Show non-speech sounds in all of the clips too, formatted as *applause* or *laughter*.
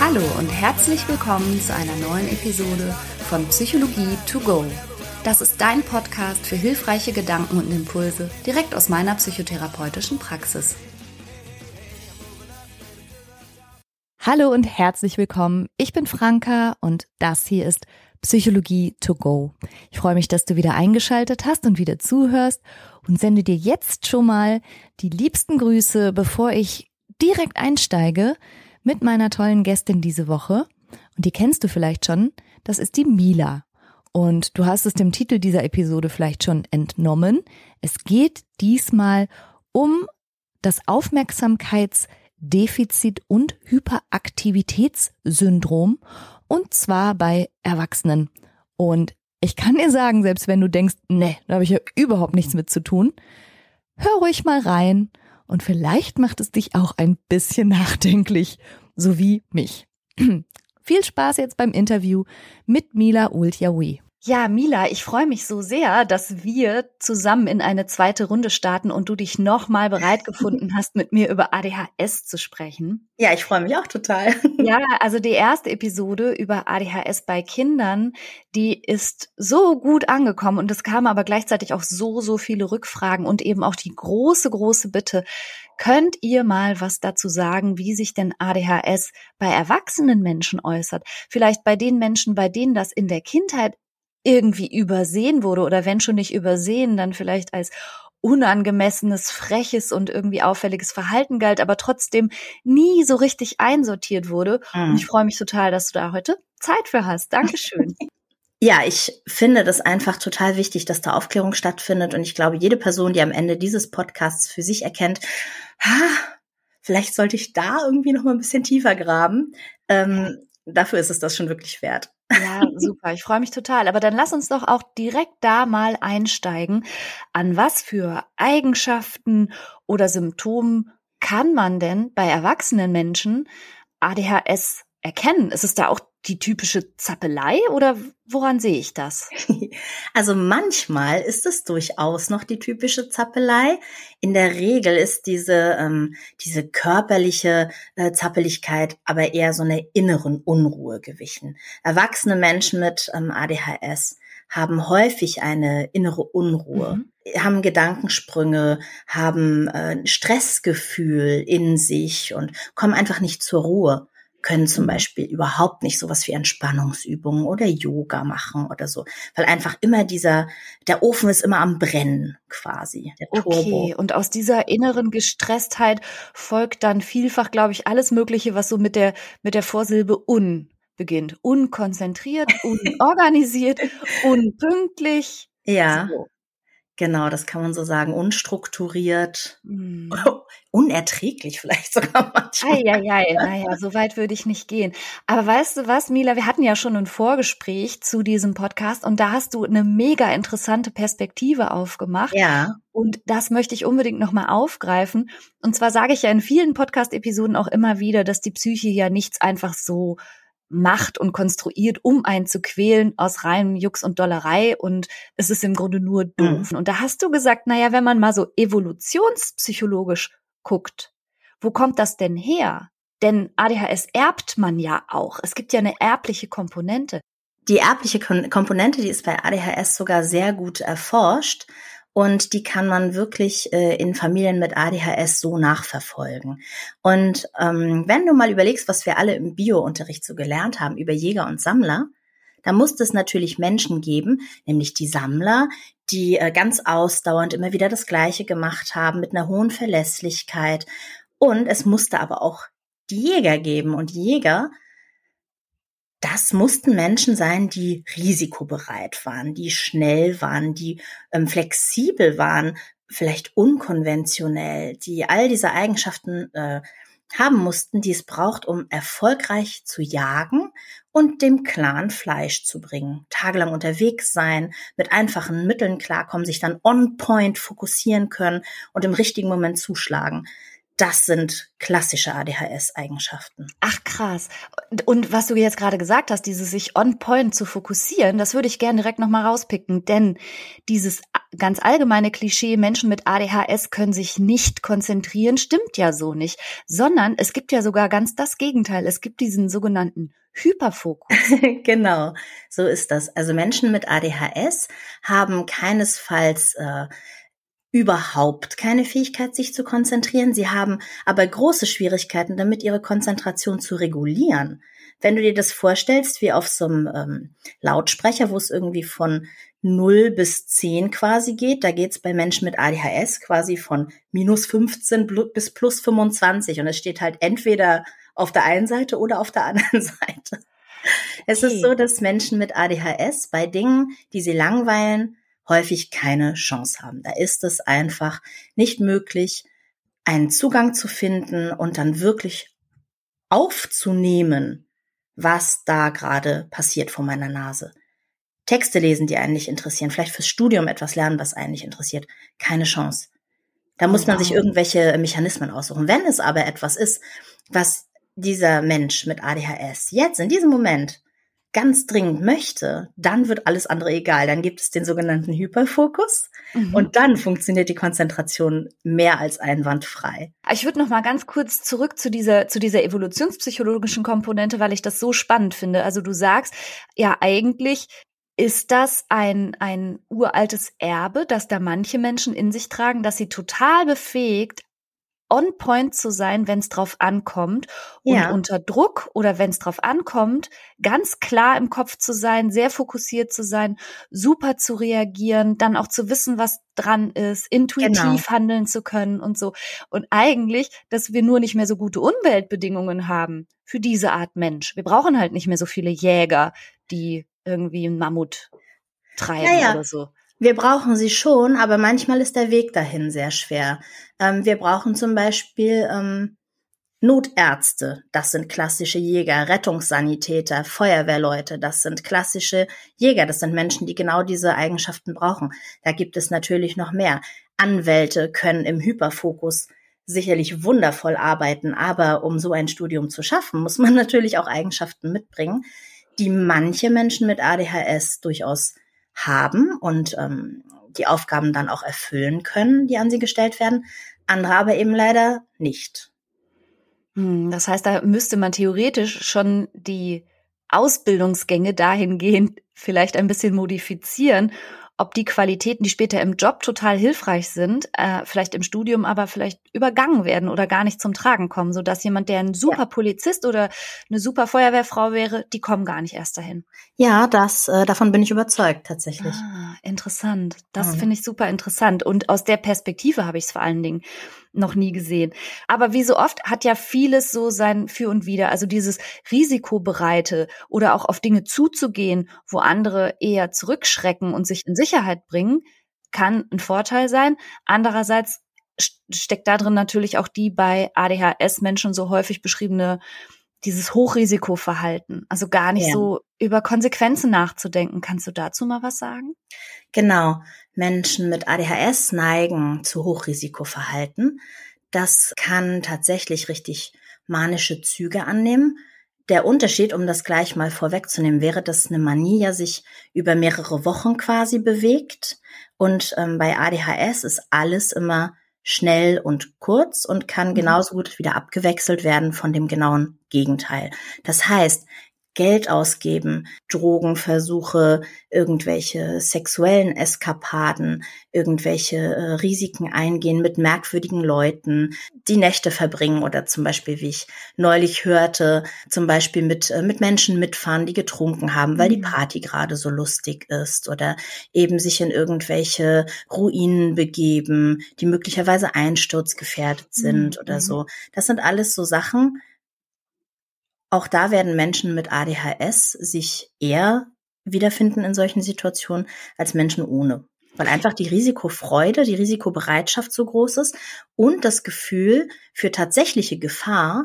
Hallo und herzlich willkommen zu einer neuen Episode von Psychologie to go. Das ist dein Podcast für hilfreiche Gedanken und Impulse direkt aus meiner psychotherapeutischen Praxis. Hallo und herzlich willkommen. Ich bin Franka und das hier ist Psychologie to go. Ich freue mich, dass du wieder eingeschaltet hast und wieder zuhörst und sende dir jetzt schon mal die liebsten Grüße, bevor ich direkt einsteige mit meiner tollen Gästin diese Woche. Und die kennst du vielleicht schon. Das ist die Mila. Und du hast es dem Titel dieser Episode vielleicht schon entnommen. Es geht diesmal um das Aufmerksamkeitsdefizit und Hyperaktivitätssyndrom und zwar bei Erwachsenen. Und ich kann dir sagen, selbst wenn du denkst, nee, da habe ich ja überhaupt nichts mit zu tun, hör ruhig mal rein und vielleicht macht es dich auch ein bisschen *laughs* nachdenklich, so wie mich. *clears throat* Viel Spaß jetzt beim Interview mit Mila Ultjawi. Ja, Mila, ich freue mich so sehr, dass wir zusammen in eine zweite Runde starten und du dich nochmal bereit gefunden hast, mit mir über ADHS zu sprechen. Ja, ich freue mich auch total. *laughs* Ja, also die erste Episode über ADHS bei Kindern, die ist so gut angekommen und es kamen aber gleichzeitig auch so, so viele Rückfragen und eben auch die große, große Bitte, Könnt ihr mal was dazu sagen, wie sich denn ADHS bei erwachsenen Menschen äußert? Vielleicht bei den Menschen, bei denen das in der Kindheit irgendwie übersehen wurde oder wenn schon nicht übersehen, dann vielleicht als unangemessenes, freches und irgendwie auffälliges Verhalten galt, aber trotzdem nie so richtig einsortiert wurde. Mhm. Und ich freue mich total, dass du da heute Zeit für hast. Dankeschön. *laughs* Ja, ich finde das einfach total wichtig, dass da Aufklärung stattfindet. Und ich glaube, jede Person, die am Ende dieses Podcasts für sich erkennt, ha, vielleicht sollte ich da irgendwie noch mal ein bisschen tiefer graben, ähm, dafür ist es das schon wirklich wert. Ja, super. Ich freue mich total. Aber dann lass uns doch auch direkt da mal einsteigen. An was für Eigenschaften oder Symptomen kann man denn bei erwachsenen Menschen ADHS erkennen? Ist es da auch die typische Zappelei oder woran sehe ich das? *laughs* Also manchmal ist es durchaus noch die typische Zappelei. In der Regel ist diese, ähm, diese körperliche äh, Zappeligkeit aber eher so einer inneren Unruhe gewichen. Erwachsene Menschen mit ähm, ADHS haben häufig eine innere Unruhe, mhm. haben Gedankensprünge, haben äh, Stressgefühl in sich und kommen einfach nicht zur Ruhe können zum. Beispiel überhaupt nicht sowas wie Entspannungsübungen oder Yoga machen oder so, weil einfach immer dieser, der Ofen ist immer am Brennen quasi. Okay, und aus dieser inneren Gestresstheit folgt dann vielfach, glaube ich, alles Mögliche, was so mit der, mit der Vorsilbe un beginnt. Unkonzentriert, *laughs* unorganisiert, unpünktlich. Ja. So. Genau, das kann man so sagen. Unstrukturiert, mm. *laughs* unerträglich vielleicht sogar manchmal. Eieiei, naja, so weit würde ich nicht gehen. Aber weißt du was, Mila, wir hatten ja schon ein Vorgespräch zu diesem Podcast und da hast du eine mega interessante Perspektive aufgemacht. Ja. Und das möchte ich unbedingt nochmal aufgreifen. Und zwar sage ich ja in vielen Podcast-Episoden auch immer wieder, dass die Psyche ja nichts einfach so macht und konstruiert, um einen zu quälen aus reinem Jux und Dollerei und es ist im Grunde nur doof. Mhm. Und da hast du gesagt, naja, wenn man mal so evolutionspsychologisch guckt, wo kommt das denn her? Denn ADHS erbt man ja auch. Es gibt ja eine erbliche Komponente. Die erbliche Komponente, die ist bei ADHS sogar sehr gut erforscht. Und die kann man wirklich äh, in Familien mit ADHS so nachverfolgen. Und ähm, wenn du mal überlegst, was wir alle im Bio-Unterricht so gelernt haben über Jäger und Sammler, da muss es natürlich Menschen geben, nämlich die Sammler, die äh, ganz ausdauernd immer wieder das Gleiche gemacht haben mit einer hohen Verlässlichkeit. Und es musste aber auch die Jäger geben. Und Jäger das mussten Menschen sein, die risikobereit waren, die schnell waren, die ähm, flexibel waren, vielleicht unkonventionell, die all diese Eigenschaften äh, haben mussten, die es braucht, um erfolgreich zu jagen und dem Clan Fleisch zu bringen. Tagelang unterwegs sein, mit einfachen Mitteln klarkommen, sich dann on point fokussieren können und im richtigen Moment zuschlagen das sind klassische ADHS-Eigenschaften. Ach krass. Und was du jetzt gerade gesagt hast, dieses sich on point zu fokussieren, das würde ich gerne direkt nochmal rauspicken, denn dieses ganz allgemeine Klischee, Menschen mit ADHS können sich nicht konzentrieren, stimmt ja so nicht, sondern es gibt ja sogar ganz das Gegenteil. Es gibt diesen sogenannten Hyperfokus. *laughs* genau, so ist das. Also Menschen mit ADHS haben keinesfalls äh, überhaupt keine Fähigkeit, sich zu konzentrieren. Sie haben aber große Schwierigkeiten damit, ihre Konzentration zu regulieren. Wenn du dir das vorstellst, wie auf so einem ähm, Lautsprecher, wo es irgendwie von 0 bis 10 quasi geht, da geht es bei Menschen mit ADHS quasi von minus 15 bis plus 25 und es steht halt entweder auf der einen Seite oder auf der *laughs* anderen Seite. Es okay. ist so, dass Menschen mit ADHS bei Dingen, die sie langweilen, häufig keine Chance haben. Da ist es einfach nicht möglich, einen Zugang zu finden und dann wirklich aufzunehmen, was da gerade passiert vor meiner Nase. Texte lesen, die einen nicht interessieren, vielleicht fürs Studium etwas lernen, was einen nicht interessiert. Keine Chance. Da muss man sich irgendwelche Mechanismen aussuchen. Wenn es aber etwas ist, was dieser Mensch mit ADHS jetzt in diesem Moment ganz dringend möchte, dann wird alles andere egal. Dann gibt es den sogenannten Hyperfokus mhm. und dann funktioniert die Konzentration mehr als einwandfrei. Ich würde noch mal ganz kurz zurück zu dieser zu dieser evolutionspsychologischen Komponente, weil ich das so spannend finde. Also du sagst ja eigentlich ist das ein, ein uraltes Erbe, das da manche Menschen in sich tragen, dass sie total befähigt on point zu sein, wenn es drauf ankommt und ja. unter Druck oder wenn es drauf ankommt, ganz klar im Kopf zu sein, sehr fokussiert zu sein, super zu reagieren, dann auch zu wissen, was dran ist, intuitiv genau. handeln zu können und so. Und eigentlich, dass wir nur nicht mehr so gute Umweltbedingungen haben für diese Art Mensch. Wir brauchen halt nicht mehr so viele Jäger, die irgendwie einen Mammut treiben ja, ja. oder so. Wir brauchen sie schon, aber manchmal ist der Weg dahin sehr schwer. Ähm, wir brauchen zum Beispiel ähm, Notärzte, das sind klassische Jäger, Rettungssanitäter, Feuerwehrleute, das sind klassische Jäger, das sind Menschen, die genau diese Eigenschaften brauchen. Da gibt es natürlich noch mehr. Anwälte können im Hyperfokus sicherlich wundervoll arbeiten, aber um so ein Studium zu schaffen, muss man *laughs* natürlich auch Eigenschaften mitbringen, die manche Menschen mit ADHS durchaus haben und ähm, die Aufgaben dann auch erfüllen können, die an sie gestellt werden, andere aber eben leider nicht. Hm, das heißt, da müsste man theoretisch schon die Ausbildungsgänge dahingehend *laughs* vielleicht ein bisschen modifizieren, ob die Qualitäten, die später im Job total hilfreich sind, äh, vielleicht im Studium aber vielleicht übergangen werden oder gar nicht zum Tragen kommen, so dass jemand, der ein super ja. Polizist oder eine super Feuerwehrfrau wäre, die kommen gar nicht erst dahin. Ja, das äh, davon bin ich überzeugt tatsächlich. Ah, interessant. Das mhm. finde ich super interessant und aus der Perspektive habe ich es vor allen Dingen noch nie gesehen. Aber wie so oft hat ja vieles so sein Für und Wider. Also dieses Risikobereite oder auch auf Dinge zuzugehen, wo andere eher zurückschrecken und sich in Sicherheit bringen, kann ein Vorteil sein. Andererseits steckt da drin natürlich auch die bei ADHS-Menschen so häufig beschriebene dieses Hochrisikoverhalten, also gar nicht ja. so über Konsequenzen nachzudenken. Kannst du dazu mal was sagen? Genau. Menschen mit ADHS neigen zu Hochrisikoverhalten. Das kann tatsächlich richtig manische Züge annehmen. Der Unterschied, um das gleich mal vorwegzunehmen, wäre, dass eine Manie ja sich über mehrere Wochen quasi bewegt. Und ähm, bei ADHS ist alles immer schnell und kurz und kann mhm. genauso gut wieder abgewechselt werden von dem genauen Gegenteil. Das heißt, Geld ausgeben, Drogenversuche, irgendwelche sexuellen Eskapaden, irgendwelche äh, Risiken eingehen mit merkwürdigen Leuten, die Nächte verbringen oder zum Beispiel, wie ich neulich hörte, zum Beispiel mit, äh, mit Menschen mitfahren, die getrunken haben, weil die mhm. Party gerade so lustig ist oder eben sich in irgendwelche Ruinen begeben, die möglicherweise einsturzgefährdet sind mhm. oder so. Das sind alles so Sachen, auch da werden Menschen mit ADHS sich eher wiederfinden in solchen Situationen als Menschen ohne. Weil einfach die Risikofreude, die Risikobereitschaft so groß ist und das Gefühl für tatsächliche Gefahr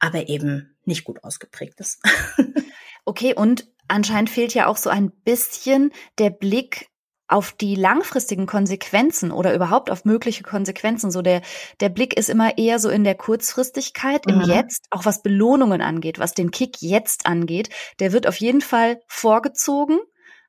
aber eben nicht gut ausgeprägt ist. *laughs* okay, und anscheinend fehlt ja auch so ein bisschen der Blick auf die langfristigen Konsequenzen oder überhaupt auf mögliche Konsequenzen. So der, der Blick ist immer eher so in der Kurzfristigkeit, im mhm. Jetzt, auch was Belohnungen angeht, was den Kick jetzt angeht. Der wird auf jeden Fall vorgezogen,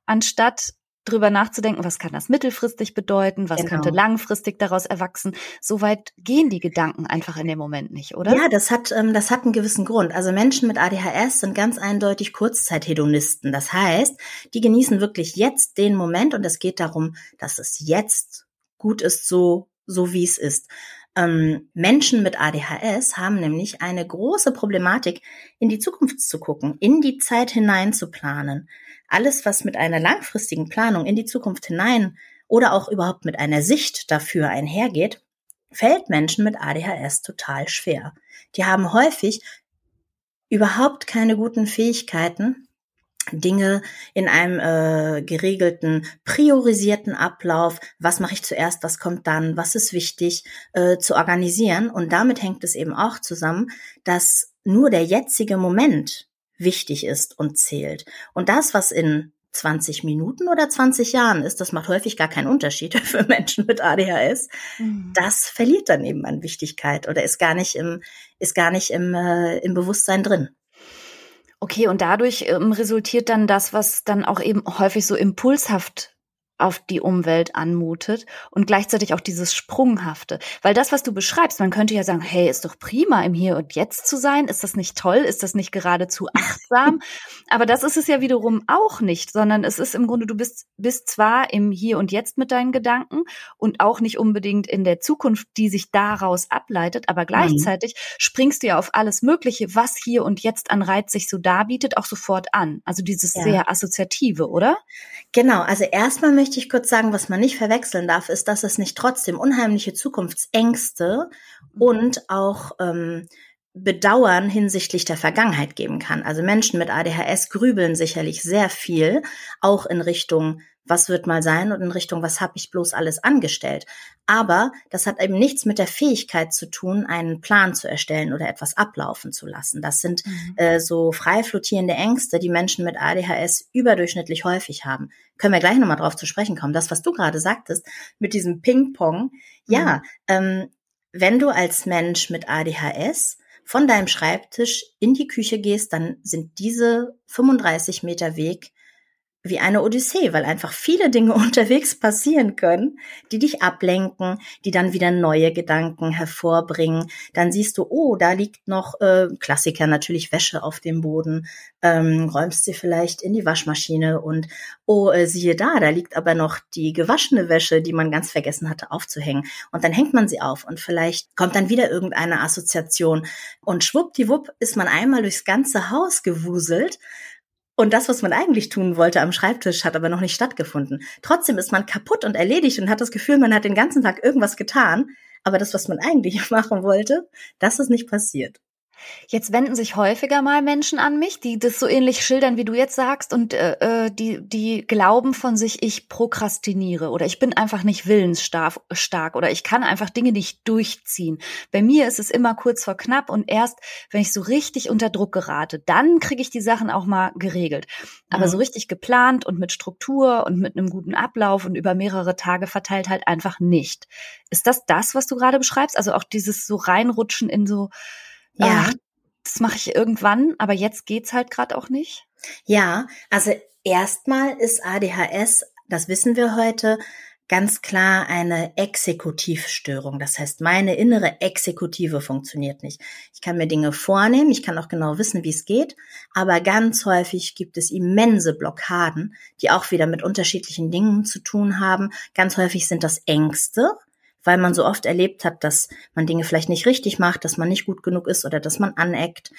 anstatt drüber nachzudenken, was kann das mittelfristig bedeuten, was genau. könnte langfristig daraus erwachsen. Soweit gehen die Gedanken einfach in dem Moment nicht, oder? Ja, das hat, ähm, das hat einen gewissen Grund. Also Menschen mit ADHS sind ganz eindeutig Kurzzeithedonisten. Das heißt, die genießen wirklich jetzt den Moment und es geht darum, dass es jetzt gut ist, so, so wie es ist. Ähm, Menschen mit ADHS haben nämlich eine große Problematik, in die Zukunft zu gucken, in die Zeit hinein zu planen. Alles, was mit einer langfristigen Planung in die Zukunft hinein oder auch überhaupt mit einer Sicht dafür einhergeht, fällt Menschen mit ADHS total schwer. Die haben häufig überhaupt keine guten Fähigkeiten, Dinge in einem äh, geregelten, priorisierten Ablauf, was mache ich zuerst, was kommt dann, was ist wichtig, äh, zu organisieren. Und damit hängt es eben auch zusammen, dass nur der jetzige Moment wichtig ist und zählt. Und das, was in 20 Minuten oder 20 Jahren ist, das macht häufig gar keinen Unterschied *laughs* für Menschen mit ADHS. Mhm. Das verliert dann eben an Wichtigkeit oder ist gar nicht im, ist gar nicht im, äh, im Bewusstsein drin. Okay, und dadurch ähm, resultiert dann das, was dann auch eben häufig so impulshaft auf die Umwelt anmutet und gleichzeitig auch dieses Sprunghafte. Weil das, was du beschreibst, man könnte ja sagen, hey, ist doch prima, im Hier und Jetzt zu sein. Ist das nicht toll? Ist das nicht geradezu achtsam? *laughs* Aber das ist es ja wiederum auch nicht, sondern es ist im Grunde, du bist, bist zwar im Hier und Jetzt mit deinen Gedanken und auch nicht unbedingt in der Zukunft, die sich daraus ableitet, aber gleichzeitig mhm. springst du ja auf alles Mögliche, was hier und jetzt an Reiz sich so darbietet, auch sofort an. Also dieses ja. sehr Assoziative, oder? Genau, also erstmal möchte ich kurz sagen, was man nicht verwechseln darf, ist, dass es nicht trotzdem unheimliche Zukunftsängste und auch ähm, Bedauern hinsichtlich der Vergangenheit geben kann. Also Menschen mit ADHS grübeln sicherlich sehr viel, auch in Richtung was wird mal sein und in Richtung, was habe ich bloß alles angestellt. Aber das hat eben nichts mit der Fähigkeit zu tun, einen Plan zu erstellen oder etwas ablaufen zu lassen. Das sind mhm. äh, so frei flottierende Ängste, die Menschen mit ADHS überdurchschnittlich häufig haben. Können wir gleich nochmal drauf zu sprechen kommen. Das, was du gerade sagtest mit diesem Ping-Pong, ja, mhm. ähm, wenn du als Mensch mit ADHS von deinem Schreibtisch in die Küche gehst, dann sind diese 35 Meter Weg wie eine Odyssee, weil einfach viele Dinge *laughs* unterwegs passieren können, die dich ablenken, die dann wieder neue Gedanken hervorbringen. Dann siehst du, oh, da liegt noch äh, Klassiker natürlich Wäsche auf dem Boden, ähm, räumst sie vielleicht in die Waschmaschine und oh, äh, siehe da, da liegt aber noch die gewaschene Wäsche, die man ganz vergessen hatte aufzuhängen. Und dann hängt man sie auf und vielleicht kommt dann wieder irgendeine Assoziation und schwuppdiwupp ist man einmal durchs ganze Haus gewuselt und das, was man eigentlich tun wollte am Schreibtisch, hat aber noch nicht stattgefunden. Trotzdem ist man kaputt und erledigt und hat das Gefühl, man hat den ganzen Tag irgendwas getan. Aber das, was man eigentlich *laughs* machen wollte, das ist nicht passiert. Jetzt wenden sich häufiger mal Menschen an mich, die das so ähnlich schildern, wie du jetzt sagst, und äh, äh, die, die glauben von sich, ich prokrastiniere oder ich bin einfach nicht willensstark stark, oder ich kann einfach Dinge nicht durchziehen. Bei mir ist es immer kurz vor knapp und erst, wenn ich so richtig unter Druck gerate, dann kriege ich die Sachen auch mal geregelt. Aber mhm. so richtig geplant und mit Struktur und mit einem guten Ablauf und über mehrere Tage verteilt halt einfach nicht. Ist das das, was du gerade beschreibst? Also auch dieses so reinrutschen in so ja. Ach, das mache ich irgendwann, aber jetzt geht's halt gerade auch nicht. Ja, also erstmal ist ADHS, das wissen wir heute, ganz klar eine Exekutivstörung. Das heißt, meine innere Exekutive funktioniert nicht. Ich kann mir Dinge vornehmen, ich kann auch genau wissen, wie es geht, aber ganz häufig gibt es immense Blockaden, die auch wieder mit unterschiedlichen Dingen zu tun haben. Ganz häufig sind das Ängste, weil man so oft erlebt hat, dass man Dinge vielleicht nicht richtig macht, dass man nicht gut genug ist oder dass man aneckt.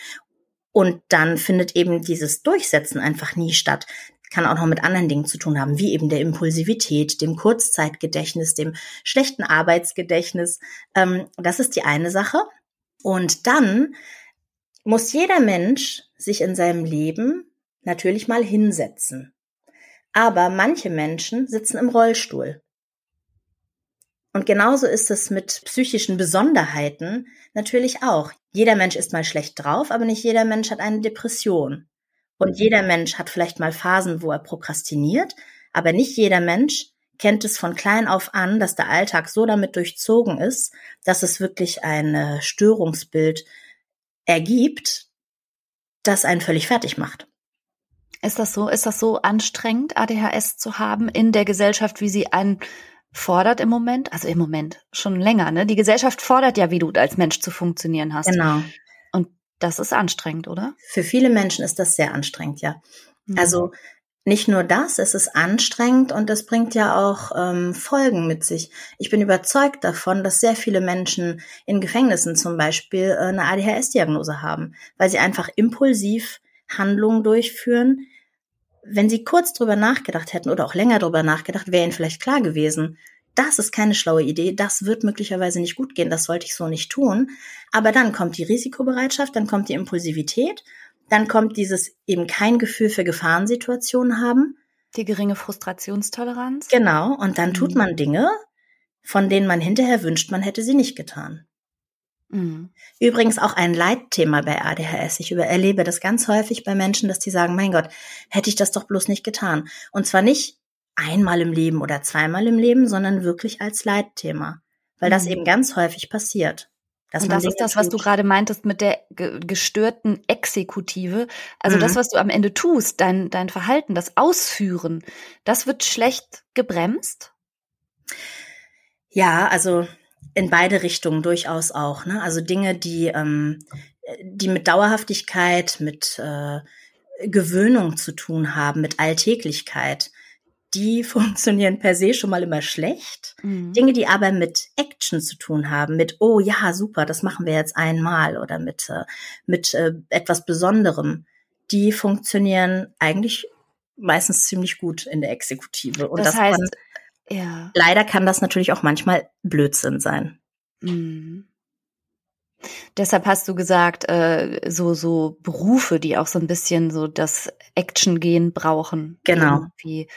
Und dann findet eben dieses Durchsetzen einfach nie statt. Kann auch noch mit anderen Dingen zu tun haben, wie eben der Impulsivität, dem Kurzzeitgedächtnis, dem schlechten Arbeitsgedächtnis. Ähm, das ist die eine Sache. Und dann muss jeder Mensch sich in seinem Leben natürlich mal hinsetzen. Aber manche Menschen sitzen im Rollstuhl. Und genauso ist es mit psychischen Besonderheiten natürlich auch. Jeder Mensch ist mal schlecht drauf, aber nicht jeder Mensch hat eine Depression. Und jeder Mensch hat vielleicht mal Phasen, wo er prokrastiniert, aber nicht jeder Mensch kennt es von klein auf an, dass der Alltag so damit durchzogen ist, dass es wirklich ein äh, Störungsbild ergibt, das einen völlig fertig macht. Ist das so? Ist das so anstrengend, ADHS zu haben in der Gesellschaft, wie sie einen fordert im Moment? Also im Moment schon länger, ne? Die Gesellschaft fordert ja, wie du als Mensch zu funktionieren hast. Genau. Und das ist anstrengend, oder? Für viele Menschen ist das sehr anstrengend, ja. Mhm. Also nicht nur das, es ist anstrengend und es bringt ja auch ähm, Folgen mit sich. Ich bin überzeugt davon, dass sehr viele Menschen in Gefängnissen zum Beispiel äh, eine ADHS-Diagnose haben, weil sie einfach impulsiv Handlungen durchführen. Wenn sie kurz drüber nachgedacht hätten oder auch länger drüber nachgedacht, wäre ihnen vielleicht klar gewesen, das ist keine schlaue Idee, das wird möglicherweise nicht gut gehen, das sollte ich so nicht tun. Aber dann kommt die Risikobereitschaft, dann kommt die Impulsivität dann kommt dieses eben kein Gefühl für Gefahrensituationen haben. Die geringe Frustrationstoleranz. Genau. Und dann tut mhm. man Dinge, von denen man hinterher wünscht, man hätte sie nicht getan. Mhm. Übrigens auch ein Leitthema bei ADHS. Ich erlebe das ganz häufig bei Menschen, dass die sagen, mein Gott, hätte ich das doch bloß nicht getan. Und zwar nicht einmal im Leben oder zweimal im Leben, sondern wirklich als Leitthema. Weil das mhm. eben ganz häufig passiert. Dass und das ist das, was du gerade meintest mit der gestörten Exekutive. Also mhm. das, was du am Ende tust, dein, dein Verhalten, das Ausführen, das wird schlecht gebremst? Ja, also in beide Richtungen durchaus auch. Ne? Also Dinge, die, ähm, die mit Dauerhaftigkeit, mit äh, Gewöhnung zu tun haben, mit Alltäglichkeit die *laughs* funktionieren per se schon mal immer schlecht. Mhm. Dinge, die aber mit Action zu tun haben, mit, oh ja, super, das machen wir jetzt einmal oder mit, äh, mit äh, etwas Besonderem, die funktionieren eigentlich meistens ziemlich gut in der Exekutive. Und das, das heißt, ja. leider kann das natürlich auch manchmal Blödsinn sein. Mhm. Deshalb hast du gesagt, äh, so so Berufe, die auch so ein bisschen so das Action-Gehen brauchen. Genau. Wie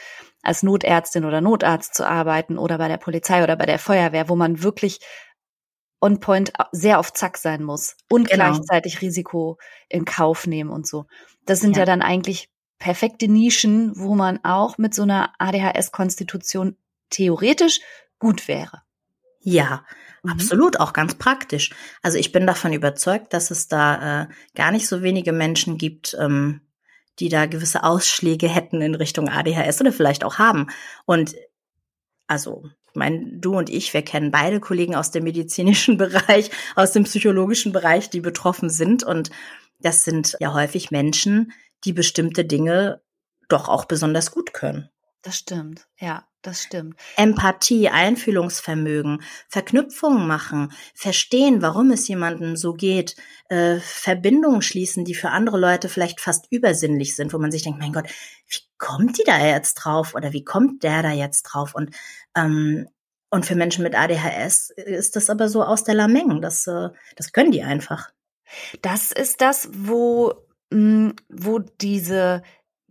als Notärztin oder Notarzt zu arbeiten oder bei der Polizei oder bei der Feuerwehr, wo man wirklich on point sehr auf Zack sein muss und genau. gleichzeitig Risiko in Kauf nehmen und so. Das sind ja. ja dann eigentlich perfekte Nischen, wo man auch mit so einer ADHS-Konstitution theoretisch gut wäre. Ja, mhm. absolut, auch ganz praktisch. Also ich bin davon überzeugt, dass es da äh, gar nicht so wenige Menschen gibt, ähm, die da gewisse Ausschläge hätten in Richtung ADHS oder vielleicht auch haben. Und also, ich meine, du und ich, wir kennen beide Kollegen aus dem medizinischen *laughs* Bereich, aus dem psychologischen Bereich, die betroffen sind. Und das sind ja häufig Menschen, die bestimmte Dinge doch auch besonders gut können. Das stimmt, ja, das stimmt. Empathie, Einfühlungsvermögen, Verknüpfungen machen, verstehen, warum es jemandem so geht, äh, Verbindungen schließen, die für andere Leute vielleicht fast übersinnlich sind, wo man sich denkt, mein Gott, wie kommt die da jetzt drauf oder wie kommt der da jetzt drauf? Und ähm, und für Menschen mit ADHS ist das aber so aus der Lameng. Das, äh, das können die einfach. Das ist das, wo, mh, mm, wo diese,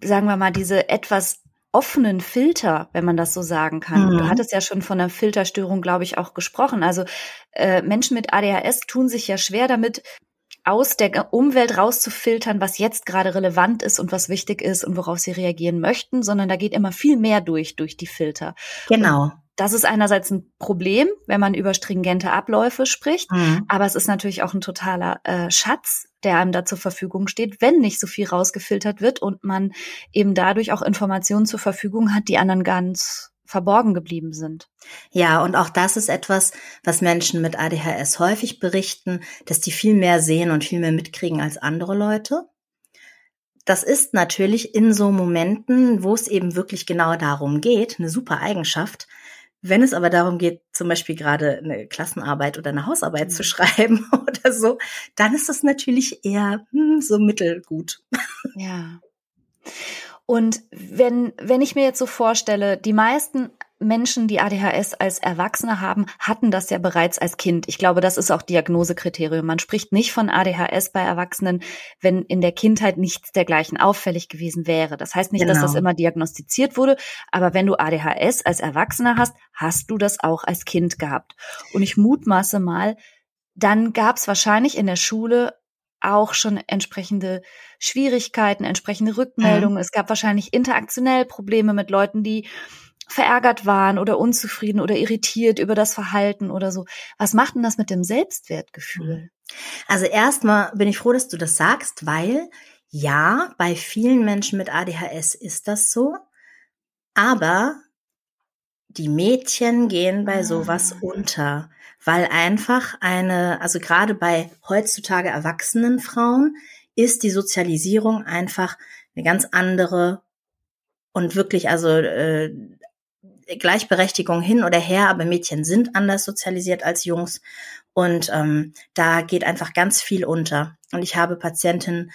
sagen wir mal, diese etwas offenen Filter, wenn man das so sagen kann. Mhm. Du hattest ja schon von einer Filterstörung, glaube ich, auch gesprochen. Also äh, Menschen mit ADHS tun sich ja schwer damit, aus der Umwelt rauszufiltern, was jetzt gerade relevant ist und was wichtig ist und worauf sie reagieren möchten, sondern da geht immer viel mehr durch, durch die Filter. Genau. Und das ist einerseits ein Problem, wenn man über stringente Abläufe spricht, mhm. aber es ist natürlich auch ein totaler äh, Schatz, der einem da zur Verfügung steht, wenn nicht so viel rausgefiltert wird und man eben dadurch auch Informationen zur Verfügung hat, die anderen ganz verborgen geblieben sind. Ja, und auch das ist etwas, was Menschen mit ADHS häufig berichten, dass die viel mehr sehen und viel mehr mitkriegen als andere Leute. Das ist natürlich in so Momenten, wo es eben wirklich genau darum geht, eine super Eigenschaft, wenn es aber darum geht, zum Beispiel gerade eine Klassenarbeit oder eine Hausarbeit zu mhm. schreiben *laughs* oder so, dann ist das natürlich eher hm, so mittelgut. Ja. Und wenn, wenn ich mir jetzt so vorstelle, die meisten Menschen, die ADHS als Erwachsene haben, hatten das ja bereits als Kind. Ich glaube, das ist auch Diagnosekriterium. Man spricht nicht von ADHS bei Erwachsenen, wenn in der Kindheit nichts dergleichen auffällig gewesen wäre. Das heißt nicht, genau. dass das genau. immer diagnostiziert wurde, aber wenn du ADHS als Erwachsener hast, hast du das auch als Kind gehabt. Und ich mutmaße mal, dann gab es wahrscheinlich in der Schule auch schon entsprechende Schwierigkeiten, entsprechende Rückmeldungen. Mhm. Es gab wahrscheinlich interaktionell Probleme mit Leuten, die verärgert waren oder unzufrieden oder irritiert über das Verhalten oder so. Was macht denn das mit dem Selbstwertgefühl? Also erstmal bin ich froh, dass du das sagst, weil Ja, bei vielen Menschen mit ADHS ist das so, aber die Mädchen gehen bei sowas ah. unter, weil einfach eine, also gerade bei heutzutage erwachsenen Frauen ist die Sozialisierung einfach eine ganz andere und wirklich also äh, Gleichberechtigung hin oder her, aber Mädchen sind anders sozialisiert als Jungs und ähm, da geht einfach ganz viel unter. Und ich habe Patientinnen,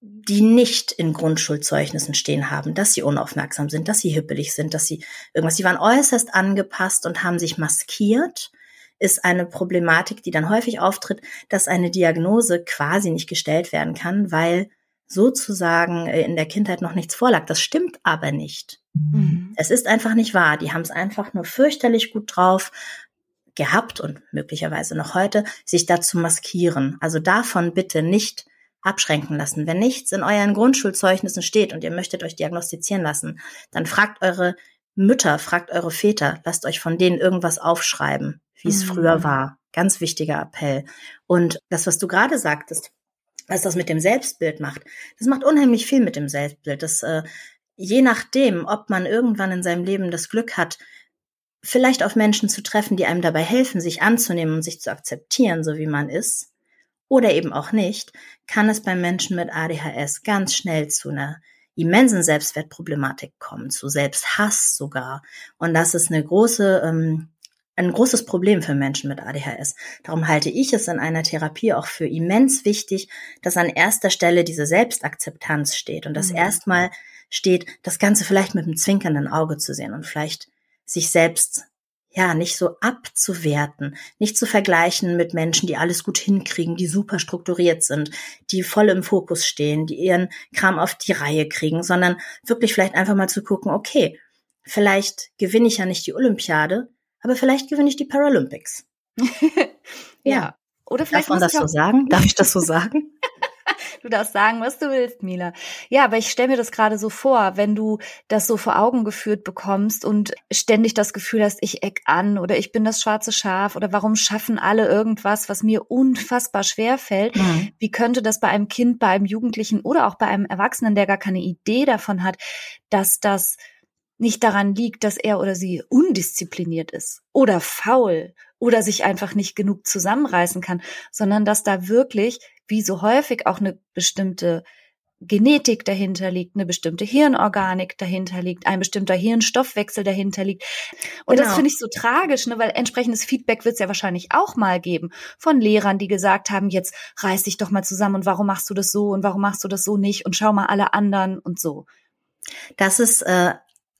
die nicht in Grundschulzeugnissen stehen haben, dass sie unaufmerksam sind, dass sie hippelig sind, dass sie irgendwas, die waren äußerst angepasst und haben sich maskiert, ist eine Problematik, die dann häufig auftritt, dass eine Diagnose quasi nicht gestellt werden kann, weil sozusagen äh, in der Kindheit noch nichts vorlag. Das stimmt aber nicht. Mhm. Es ist einfach nicht wahr. Die haben es einfach nur fürchterlich gut drauf gehabt und möglicherweise noch heute, sich dazu maskieren. Also davon bitte nicht abschränken lassen. Wenn nichts in euren Grundschulzeugnissen steht und ihr möchtet euch diagnostizieren lassen, dann fragt eure Mütter, fragt eure Väter, lasst euch von denen irgendwas aufschreiben, wie es mhm. früher war. Ganz wichtiger Appell. Und das, was du gerade sagtest, was das mit dem Selbstbild macht, das macht unheimlich viel mit dem Selbstbild. Das, äh, je nachdem, ob man irgendwann in seinem Leben das Glück hat, vielleicht auf Menschen zu treffen, die einem dabei helfen, sich anzunehmen und sich zu akzeptieren, so wie man ist, oder eben auch nicht, kann es bei Menschen mit ADHS ganz schnell zu einer immensen Selbstwertproblematik kommen, zu Selbsthass sogar. Und das ist eine große, ähm, ein großes Problem für Menschen mit ADHS. Darum halte ich es in einer Therapie auch für immens wichtig, dass an erster Stelle diese Selbstakzeptanz steht und dass mhm. erstmal steht, das Ganze vielleicht mit einem zwinkernden Auge zu sehen und vielleicht sich selbst ja, nicht so abzuwerten, nicht zu vergleichen mit Menschen, die alles gut hinkriegen, die super strukturiert sind, die voll im Fokus stehen, die ihren Kram auf die Reihe kriegen, sondern wirklich vielleicht einfach mal zu gucken, okay, vielleicht gewinne ich ja nicht die Olympiade, aber vielleicht gewinne ich die Paralympics. *laughs* ja. ja. Oder vielleicht Darf man das so sagen? Darf ich das so *laughs* sagen? Du darfst sagen, was du willst, Mila. Ja, aber ich stelle mir das gerade so vor, wenn du das so vor Augen geführt bekommst und ständig das Gefühl hast, ich eck an oder ich bin das schwarze Schaf oder warum schaffen alle irgendwas, was mir unfassbar schwer fällt. Mhm. Wie könnte das bei einem Kind, bei einem Jugendlichen oder auch bei einem Erwachsenen, der gar keine Idee davon hat, dass das nicht daran liegt, dass er oder sie undiszipliniert ist oder faul oder sich einfach nicht genug zusammenreißen kann, sondern dass da wirklich wie so häufig auch eine bestimmte Genetik dahinter liegt, eine bestimmte Hirnorganik dahinter liegt, ein bestimmter Hirnstoffwechsel dahinter liegt. Und genau. das finde ich so tragisch, ne, weil entsprechendes Feedback wird es ja wahrscheinlich auch mal geben von Lehrern, die gesagt haben, jetzt reiß dich doch mal zusammen und warum machst du das so und warum machst du das so nicht und schau mal alle anderen und so. Das ist äh,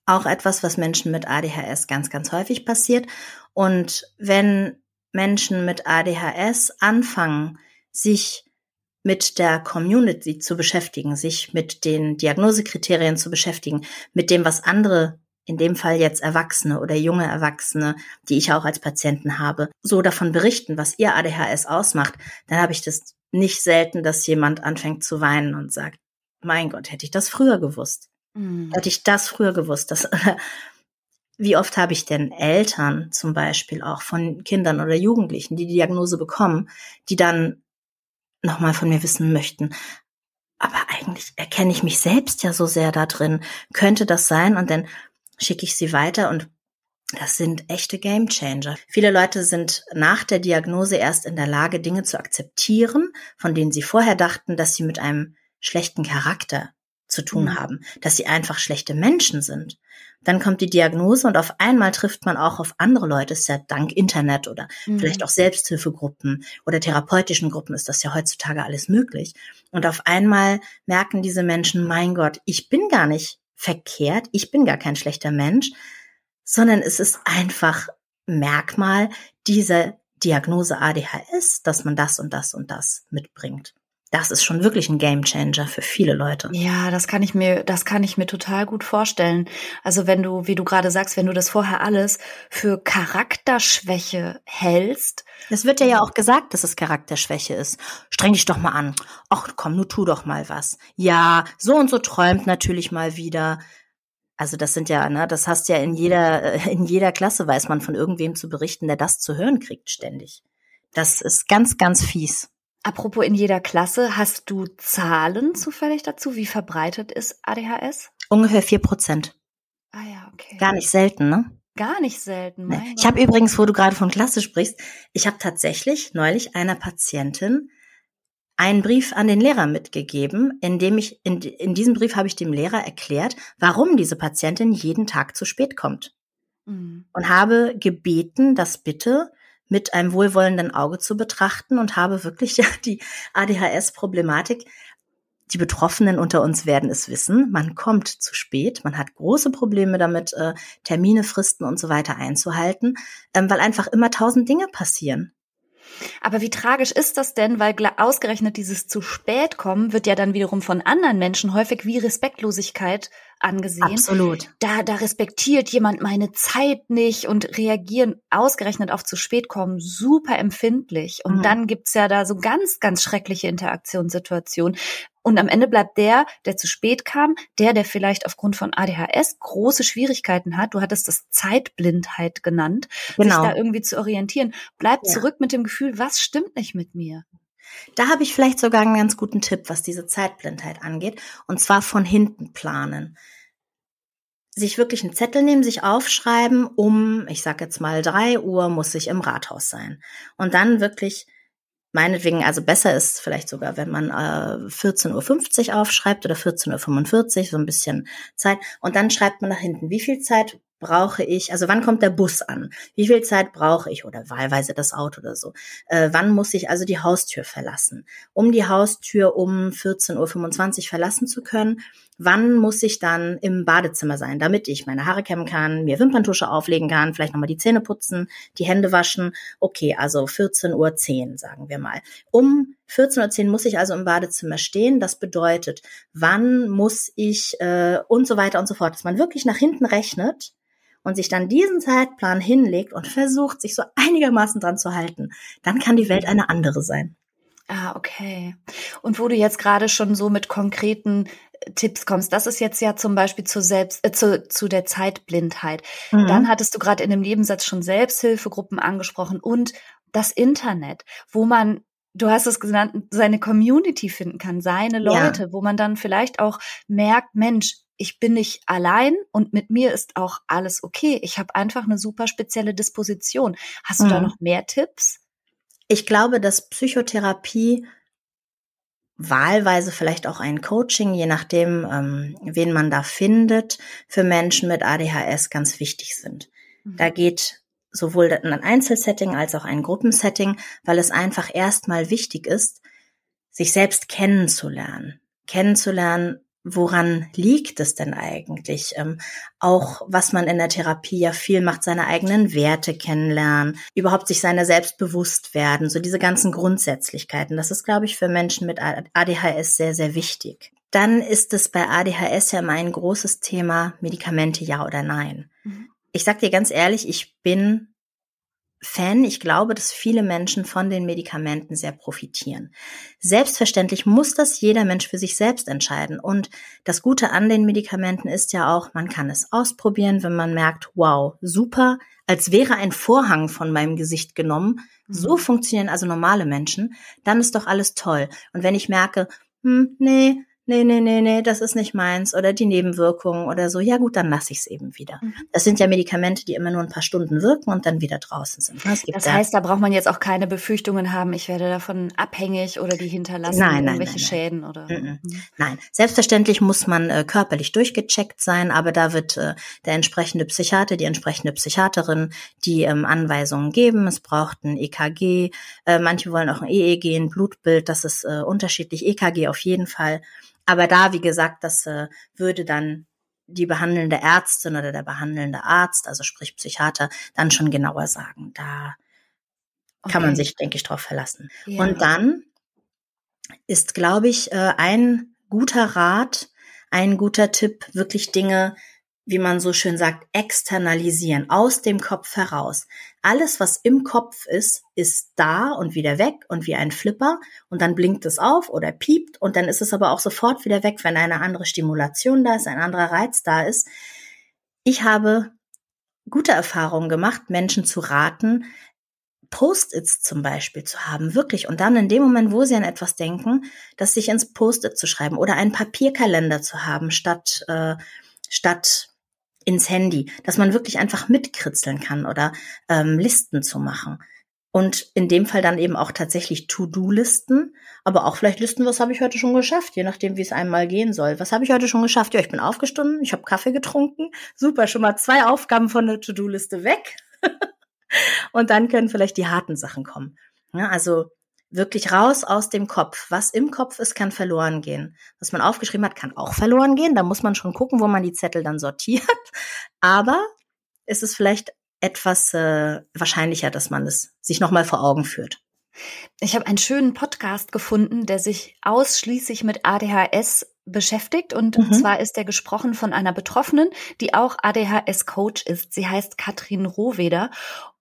auch etwas, was Menschen mit ADHS ganz, ganz häufig passiert. Und wenn Menschen mit ADHS anfangen, sich mit der Community zu beschäftigen, sich mit den Diagnosekriterien zu beschäftigen, mit dem, was andere, in dem Fall jetzt Erwachsene oder junge Erwachsene, die ich auch als Patienten habe, so davon berichten, was ihr ADHS ausmacht, dann habe ich das nicht selten, dass jemand anfängt zu weinen und sagt, mein Gott, hätte ich das früher gewusst. Mhm. Hätte ich das früher gewusst. Das, *laughs* wie oft habe ich denn Eltern zum Beispiel auch von Kindern oder Jugendlichen, die die Diagnose bekommen, die dann nochmal von mir wissen möchten. Aber eigentlich erkenne ich mich selbst ja so sehr da drin. Könnte das sein? Und dann schicke ich sie weiter und das sind echte Gamechanger. Viele Leute sind nach der Diagnose erst in der Lage, Dinge zu akzeptieren, von denen sie vorher dachten, dass sie mit einem schlechten Charakter zu tun mhm. haben, dass sie einfach schlechte Menschen sind. Dann kommt die Diagnose und auf einmal trifft man auch auf andere Leute, ist ja dank Internet oder mhm. vielleicht auch Selbsthilfegruppen oder therapeutischen Gruppen ist das ja heutzutage alles möglich. Und auf einmal merken diese Menschen, mein Gott, ich bin gar nicht verkehrt, ich bin gar kein schlechter Mensch, sondern es ist einfach Merkmal dieser Diagnose ADHS, dass man das und das und das mitbringt das ist schon wirklich ein Gamechanger für viele Leute. Ja, das kann ich mir, das kann ich mir total gut vorstellen. Also wenn du, wie du gerade sagst, wenn du das vorher alles für Charakterschwäche hältst. Es wird ja ja auch gesagt, dass es Charakterschwäche ist. Streng dich doch mal an. Ach komm, nur tu doch mal was. Ja, so und so träumt natürlich mal wieder. Also das sind ja, ne, das hast ja in jeder, in jeder Klasse weiß man von irgendwem zu berichten, der das zu hören kriegt ständig. Das ist ganz, ganz fies. Apropos in jeder Klasse, hast du Zahlen zufällig dazu? Wie verbreitet ist ADHS? Ungefähr vier Prozent. Ah ja, okay. Gar nicht selten, ne? Gar nicht selten. Nee. Ich habe übrigens, wo du gerade von Klasse sprichst, ich habe tatsächlich neulich einer Patientin einen Brief an den Lehrer mitgegeben, in dem ich in, in diesem Brief habe ich dem Lehrer erklärt, warum diese Patientin jeden Tag zu spät kommt. Mhm. Und habe gebeten, das bitte mit einem wohlwollenden Auge zu betrachten und habe wirklich *laughs* die ADHS-Problematik. Die Betroffenen unter uns werden es wissen. Man kommt zu spät. Man hat große Probleme damit, äh, Termine, Fristen und so weiter einzuhalten, ähm, weil einfach immer tausend Dinge passieren. Aber wie tragisch ist das denn, weil ausgerechnet dieses zu spät kommen wird ja dann wiederum von anderen Menschen häufig wie Respektlosigkeit angesehen. Absolut. Da, da respektiert jemand meine Zeit nicht und reagieren ausgerechnet auf zu spät kommen super empfindlich. Und mhm. dann gibt's ja da so ganz, ganz schreckliche Interaktionssituationen. Und am Ende bleibt der, der zu spät kam, der, der vielleicht aufgrund von ADHS große Schwierigkeiten hat, du hattest das Zeitblindheit genannt, genau. sich da irgendwie zu orientieren, bleibt ja. zurück mit dem Gefühl, was stimmt nicht mit mir? Da habe ich vielleicht sogar einen ganz guten Tipp, was diese Zeitblindheit angeht, und zwar von hinten planen. Sich wirklich einen Zettel nehmen, sich aufschreiben, um, ich sag jetzt mal, drei Uhr muss ich im Rathaus sein. Und dann wirklich Meinetwegen, also besser ist vielleicht sogar, wenn man äh, 14.50 Uhr aufschreibt oder 14.45 Uhr, so ein bisschen Zeit. Und dann schreibt man nach hinten, wie viel Zeit brauche ich, also wann kommt der Bus an? Wie viel Zeit brauche ich oder wahlweise das Auto oder so? Äh, wann muss ich also die Haustür verlassen? Um die Haustür um 14.25 Uhr verlassen zu können, wann muss ich dann im Badezimmer sein, damit ich meine Haare kämmen kann, mir Wimperntusche auflegen kann, vielleicht nochmal die Zähne putzen, die Hände waschen. Okay, also 14.10 Uhr, sagen wir mal. Um 14.10 Uhr muss ich also im Badezimmer stehen. Das bedeutet, wann muss ich äh, und so weiter und so fort. Dass man wirklich nach hinten rechnet und sich dann diesen Zeitplan hinlegt und versucht, sich so einigermaßen dran zu halten, dann kann die Welt eine andere sein. Ah, okay. Und wo du jetzt gerade schon so mit konkreten Tipps kommst. Das ist jetzt ja zum Beispiel zu selbst äh, zu, zu der Zeitblindheit. Mhm. Dann hattest du gerade in dem Nebensatz schon Selbsthilfegruppen angesprochen und das Internet, wo man Du hast es genannt, seine Community finden kann, seine Leute, ja. wo man dann vielleicht auch merkt, Mensch, ich bin nicht allein und mit mir ist auch alles okay. Ich habe einfach eine super spezielle Disposition. Hast du mhm. da noch mehr Tipps? Ich glaube, dass Psychotherapie wahlweise vielleicht auch ein Coaching, je nachdem, ähm, wen man da findet, für Menschen mit ADHS ganz wichtig sind. Mhm. Da geht sowohl ein Einzelsetting als auch ein Gruppensetting, weil es einfach erstmal wichtig ist, sich selbst kennenzulernen. Kennenzulernen, woran liegt es denn eigentlich? Ähm, auch was man in der Therapie ja viel macht, seine eigenen Werte kennenlernen, überhaupt sich seiner selbst bewusst werden, so diese ganzen Grundsätzlichkeiten. Das ist, glaube ich, für Menschen mit ADHS sehr, sehr wichtig. Dann ist es bei ADHS ja immer ein großes Thema, Medikamente ja oder nein. Mhm. Ich sag dir ganz ehrlich, ich bin Fan. Ich glaube, dass viele Menschen von den Medikamenten sehr profitieren. Selbstverständlich muss das jeder Mensch für sich selbst entscheiden. Und das Gute an den Medikamenten ist ja auch, man kann es ausprobieren, wenn man merkt, wow, super, als wäre ein Vorhang von meinem Gesicht genommen. So mhm. funktionieren also normale Menschen. Dann ist doch alles toll. Und wenn ich merke, hm, nee, nee, nee, nee, nee, das ist nicht meins oder die Nebenwirkungen oder so, ja gut, dann lasse ich es eben wieder. Mhm. Das sind ja Medikamente, die immer nur ein paar Stunden wirken und dann wieder draußen sind. Ne? das heißt, da braucht man jetzt auch keine Befürchtungen haben, ich werde davon abhängig oder die hinterlassen nein, nein, irgendwelche nein, Schäden oder. Mhm. Nein, selbstverständlich muss man äh, körperlich durchgecheckt sein, aber da wird äh, der entsprechende Psychiater, die entsprechende Psychiaterin die ähm, Anweisungen geben. Es braucht ein EKG, äh, manche wollen auch ein EEG, ein Blutbild, das ist äh, unterschiedlich. EKG auf jeden Fall. Aber da, wie gesagt, das äh, würde dann die behandelnde Ärztin oder der behandelnde Arzt, also sprich Psychiater, dann schon genauer sagen. Da okay. kann man sich, denke ich, drauf verlassen. Ja. Und dann ist, glaube ich, äh, ein guter Rat, ein guter Tipp, wirklich Dinge wie man so schön sagt, externalisieren, aus dem Kopf heraus. Alles, was im Kopf ist, ist da und wieder weg und wie ein Flipper und dann blinkt es auf oder piept und dann ist es aber auch sofort wieder weg, wenn eine andere Stimulation da ist, ein anderer Reiz da ist. Ich habe gute Erfahrungen gemacht, Menschen zu raten, Post-its zum Beispiel zu haben, wirklich. Und dann in dem Moment, wo sie an etwas denken, das sich ins Post-it zu schreiben oder einen Papierkalender zu haben, statt, äh, statt ins Handy, dass man wirklich einfach mitkritzeln kann oder ähm, Listen zu machen. Und in dem Fall dann eben auch tatsächlich To-Do-Listen, aber auch vielleicht Listen, was habe ich heute schon geschafft, je nachdem, wie es einmal gehen soll. Was habe ich heute schon geschafft? Ja, ich bin aufgestanden, ich habe Kaffee getrunken. Super, schon mal zwei Aufgaben von der To-Do-Liste weg. *laughs* und dann können vielleicht die harten Sachen kommen. Ja, also wirklich raus aus dem Kopf. Was im Kopf ist, kann verloren gehen. Was man aufgeschrieben hat, kann auch verloren gehen. Da muss man schon gucken, wo man die Zettel dann sortiert. *laughs* Aber ist es vielleicht etwas äh, wahrscheinlicher, dass man es sich nochmal vor Augen führt. Ich habe einen schönen Podcast gefunden, der sich ausschließlich mit ADHS beschäftigt und mhm. zwar ist er gesprochen von einer Betroffenen, die auch ADHS-Coach ist. Sie heißt Katrin Rohweder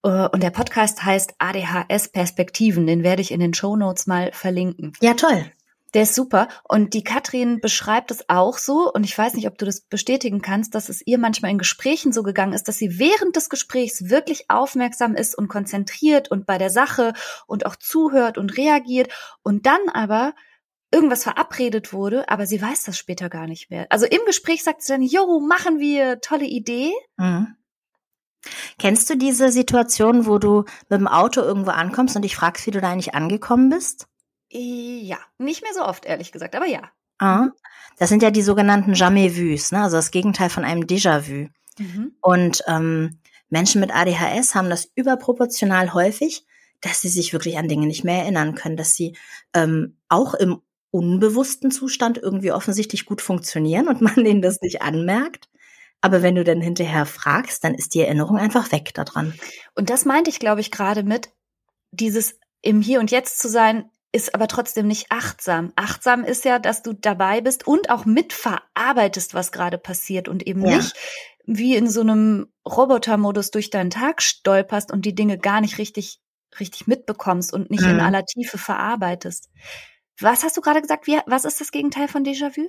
und der Podcast heißt ADHS Perspektiven. Den werde ich in den Show Notes mal verlinken. Ja, toll. Der ist super. Und die Katrin beschreibt es auch so. Und ich weiß nicht, ob du das bestätigen kannst, dass es ihr manchmal in Gesprächen so gegangen ist, dass sie während des Gesprächs wirklich aufmerksam ist und konzentriert und bei der Sache und auch zuhört und reagiert. Und dann aber irgendwas verabredet wurde, aber sie weiß das später gar nicht mehr. Also im Gespräch sagt sie dann, jo, machen wir, tolle Idee. Mhm. Kennst du diese Situation, wo du mit dem Auto irgendwo ankommst und dich fragst, wie du da eigentlich angekommen bist? Ja, nicht mehr so oft, ehrlich gesagt, aber ja. Ah, das sind ja die sogenannten Jamais-vus, ne? also das Gegenteil von einem Déjà-vu. Mhm. Und ähm, Menschen mit ADHS haben das überproportional häufig, dass sie sich wirklich an Dinge nicht mehr erinnern können, dass sie ähm, auch im unbewussten Zustand irgendwie offensichtlich gut funktionieren und *laughs* man ihnen das nicht anmerkt. Aber wenn du dann hinterher fragst, dann ist die Erinnerung einfach weg daran. Und das meinte ich, glaube ich, gerade mit dieses im Hier und Jetzt zu sein, ist aber trotzdem nicht achtsam. Achtsam ist ja, dass du dabei bist und auch mitverarbeitest, was gerade passiert und eben ja. nicht wie in so einem Robotermodus durch deinen Tag stolperst und die Dinge gar nicht richtig richtig mitbekommst und nicht mhm. in aller Tiefe verarbeitest. Was hast du gerade gesagt? Wie, was ist das Gegenteil von Déjà-vu?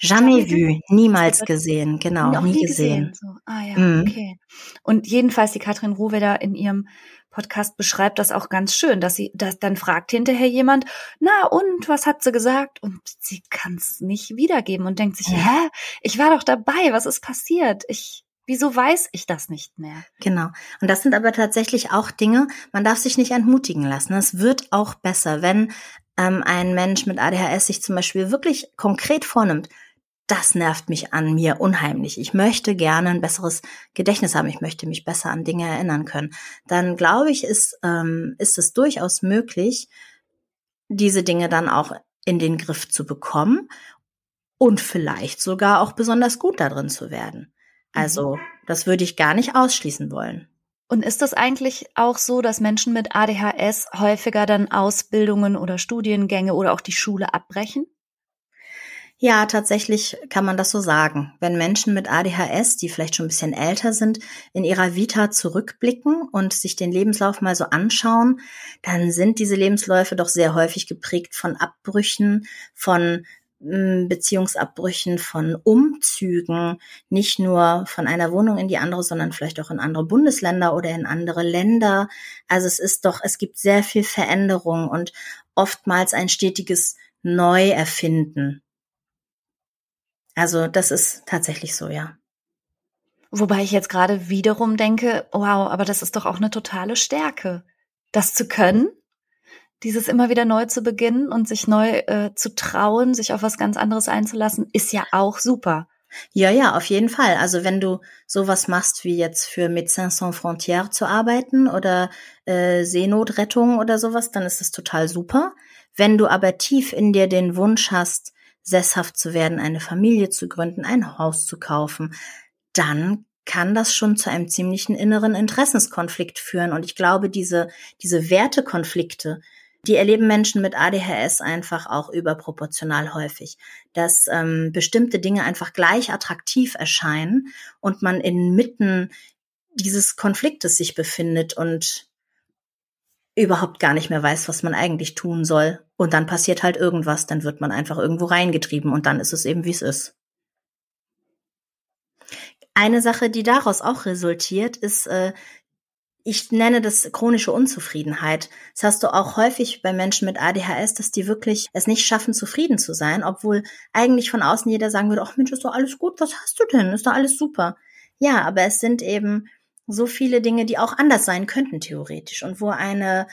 Jamais vu, niemals gesehen, genau, nie, nie gesehen. gesehen. So. Ah ja, mhm. okay. Und jedenfalls die Katrin Rohweder in ihrem Podcast beschreibt das auch ganz schön, dass sie, dass dann fragt hinterher jemand, na und was hat sie gesagt? Und sie kann es nicht wiedergeben und denkt sich, ja. hä, ich war doch dabei, was ist passiert? Ich, wieso weiß ich das nicht mehr? Genau. Und das sind aber tatsächlich auch Dinge, man darf sich nicht entmutigen lassen. Es wird auch besser, wenn ähm, ein Mensch mit ADHS sich zum Beispiel wirklich konkret vornimmt, das nervt mich an mir unheimlich. Ich möchte gerne ein besseres Gedächtnis haben. Ich möchte mich besser an Dinge erinnern können. Dann glaube ich, ist, ähm, ist es durchaus möglich, diese Dinge dann auch in den Griff zu bekommen und vielleicht sogar auch besonders gut darin zu werden. Also, mhm. das würde ich gar nicht ausschließen wollen. Und ist das eigentlich auch so, dass Menschen mit ADHS häufiger dann Ausbildungen oder Studiengänge oder auch die Schule abbrechen? Ja, tatsächlich kann man das so sagen. Wenn Menschen mit ADHS, die vielleicht schon ein bisschen älter sind, in ihrer Vita zurückblicken und sich den Lebenslauf mal so anschauen, dann sind diese Lebensläufe doch sehr häufig geprägt von Abbrüchen, von Beziehungsabbrüchen, von Umzügen, nicht nur von einer Wohnung in die andere, sondern vielleicht auch in andere Bundesländer oder in andere Länder. Also es ist doch, es gibt sehr viel Veränderung und oftmals ein stetiges Neuerfinden also das ist tatsächlich so, ja. Wobei ich jetzt gerade wiederum denke, wow, aber das ist doch auch eine totale Stärke, das zu können, dieses immer wieder neu zu beginnen und sich neu äh, zu trauen, sich auf was ganz anderes einzulassen, ist ja auch super. Ja, ja, auf jeden Fall. Also wenn du sowas machst wie jetzt für Médecins Sans Frontières zu arbeiten oder äh, Seenotrettung oder sowas, dann ist das total super. Wenn du aber tief in dir den Wunsch hast, sesshaft zu werden, eine Familie zu gründen, ein Haus zu kaufen, dann kann das schon zu einem ziemlichen inneren Interessenskonflikt führen. Und ich glaube, diese, diese Wertekonflikte, die erleben Menschen mit ADHS einfach auch überproportional häufig, dass ähm, bestimmte Dinge einfach gleich attraktiv erscheinen und man inmitten dieses Konfliktes sich befindet und überhaupt gar nicht mehr weiß, was man eigentlich tun soll. Und dann passiert halt irgendwas, dann wird man einfach irgendwo reingetrieben und dann ist es eben, wie es ist. Eine Sache, die daraus auch resultiert, ist äh, ich nenne das chronische Unzufriedenheit. Das hast du auch häufig bei Menschen mit ADHS, dass die wirklich es nicht schaffen, zufrieden zu sein, obwohl eigentlich von außen jeder sagen würde, ach Mensch, ist doch alles gut, was hast du denn? Ist doch alles super. Ja, aber es sind eben so viele Dinge, die auch anders sein könnten, theoretisch, und wo eine,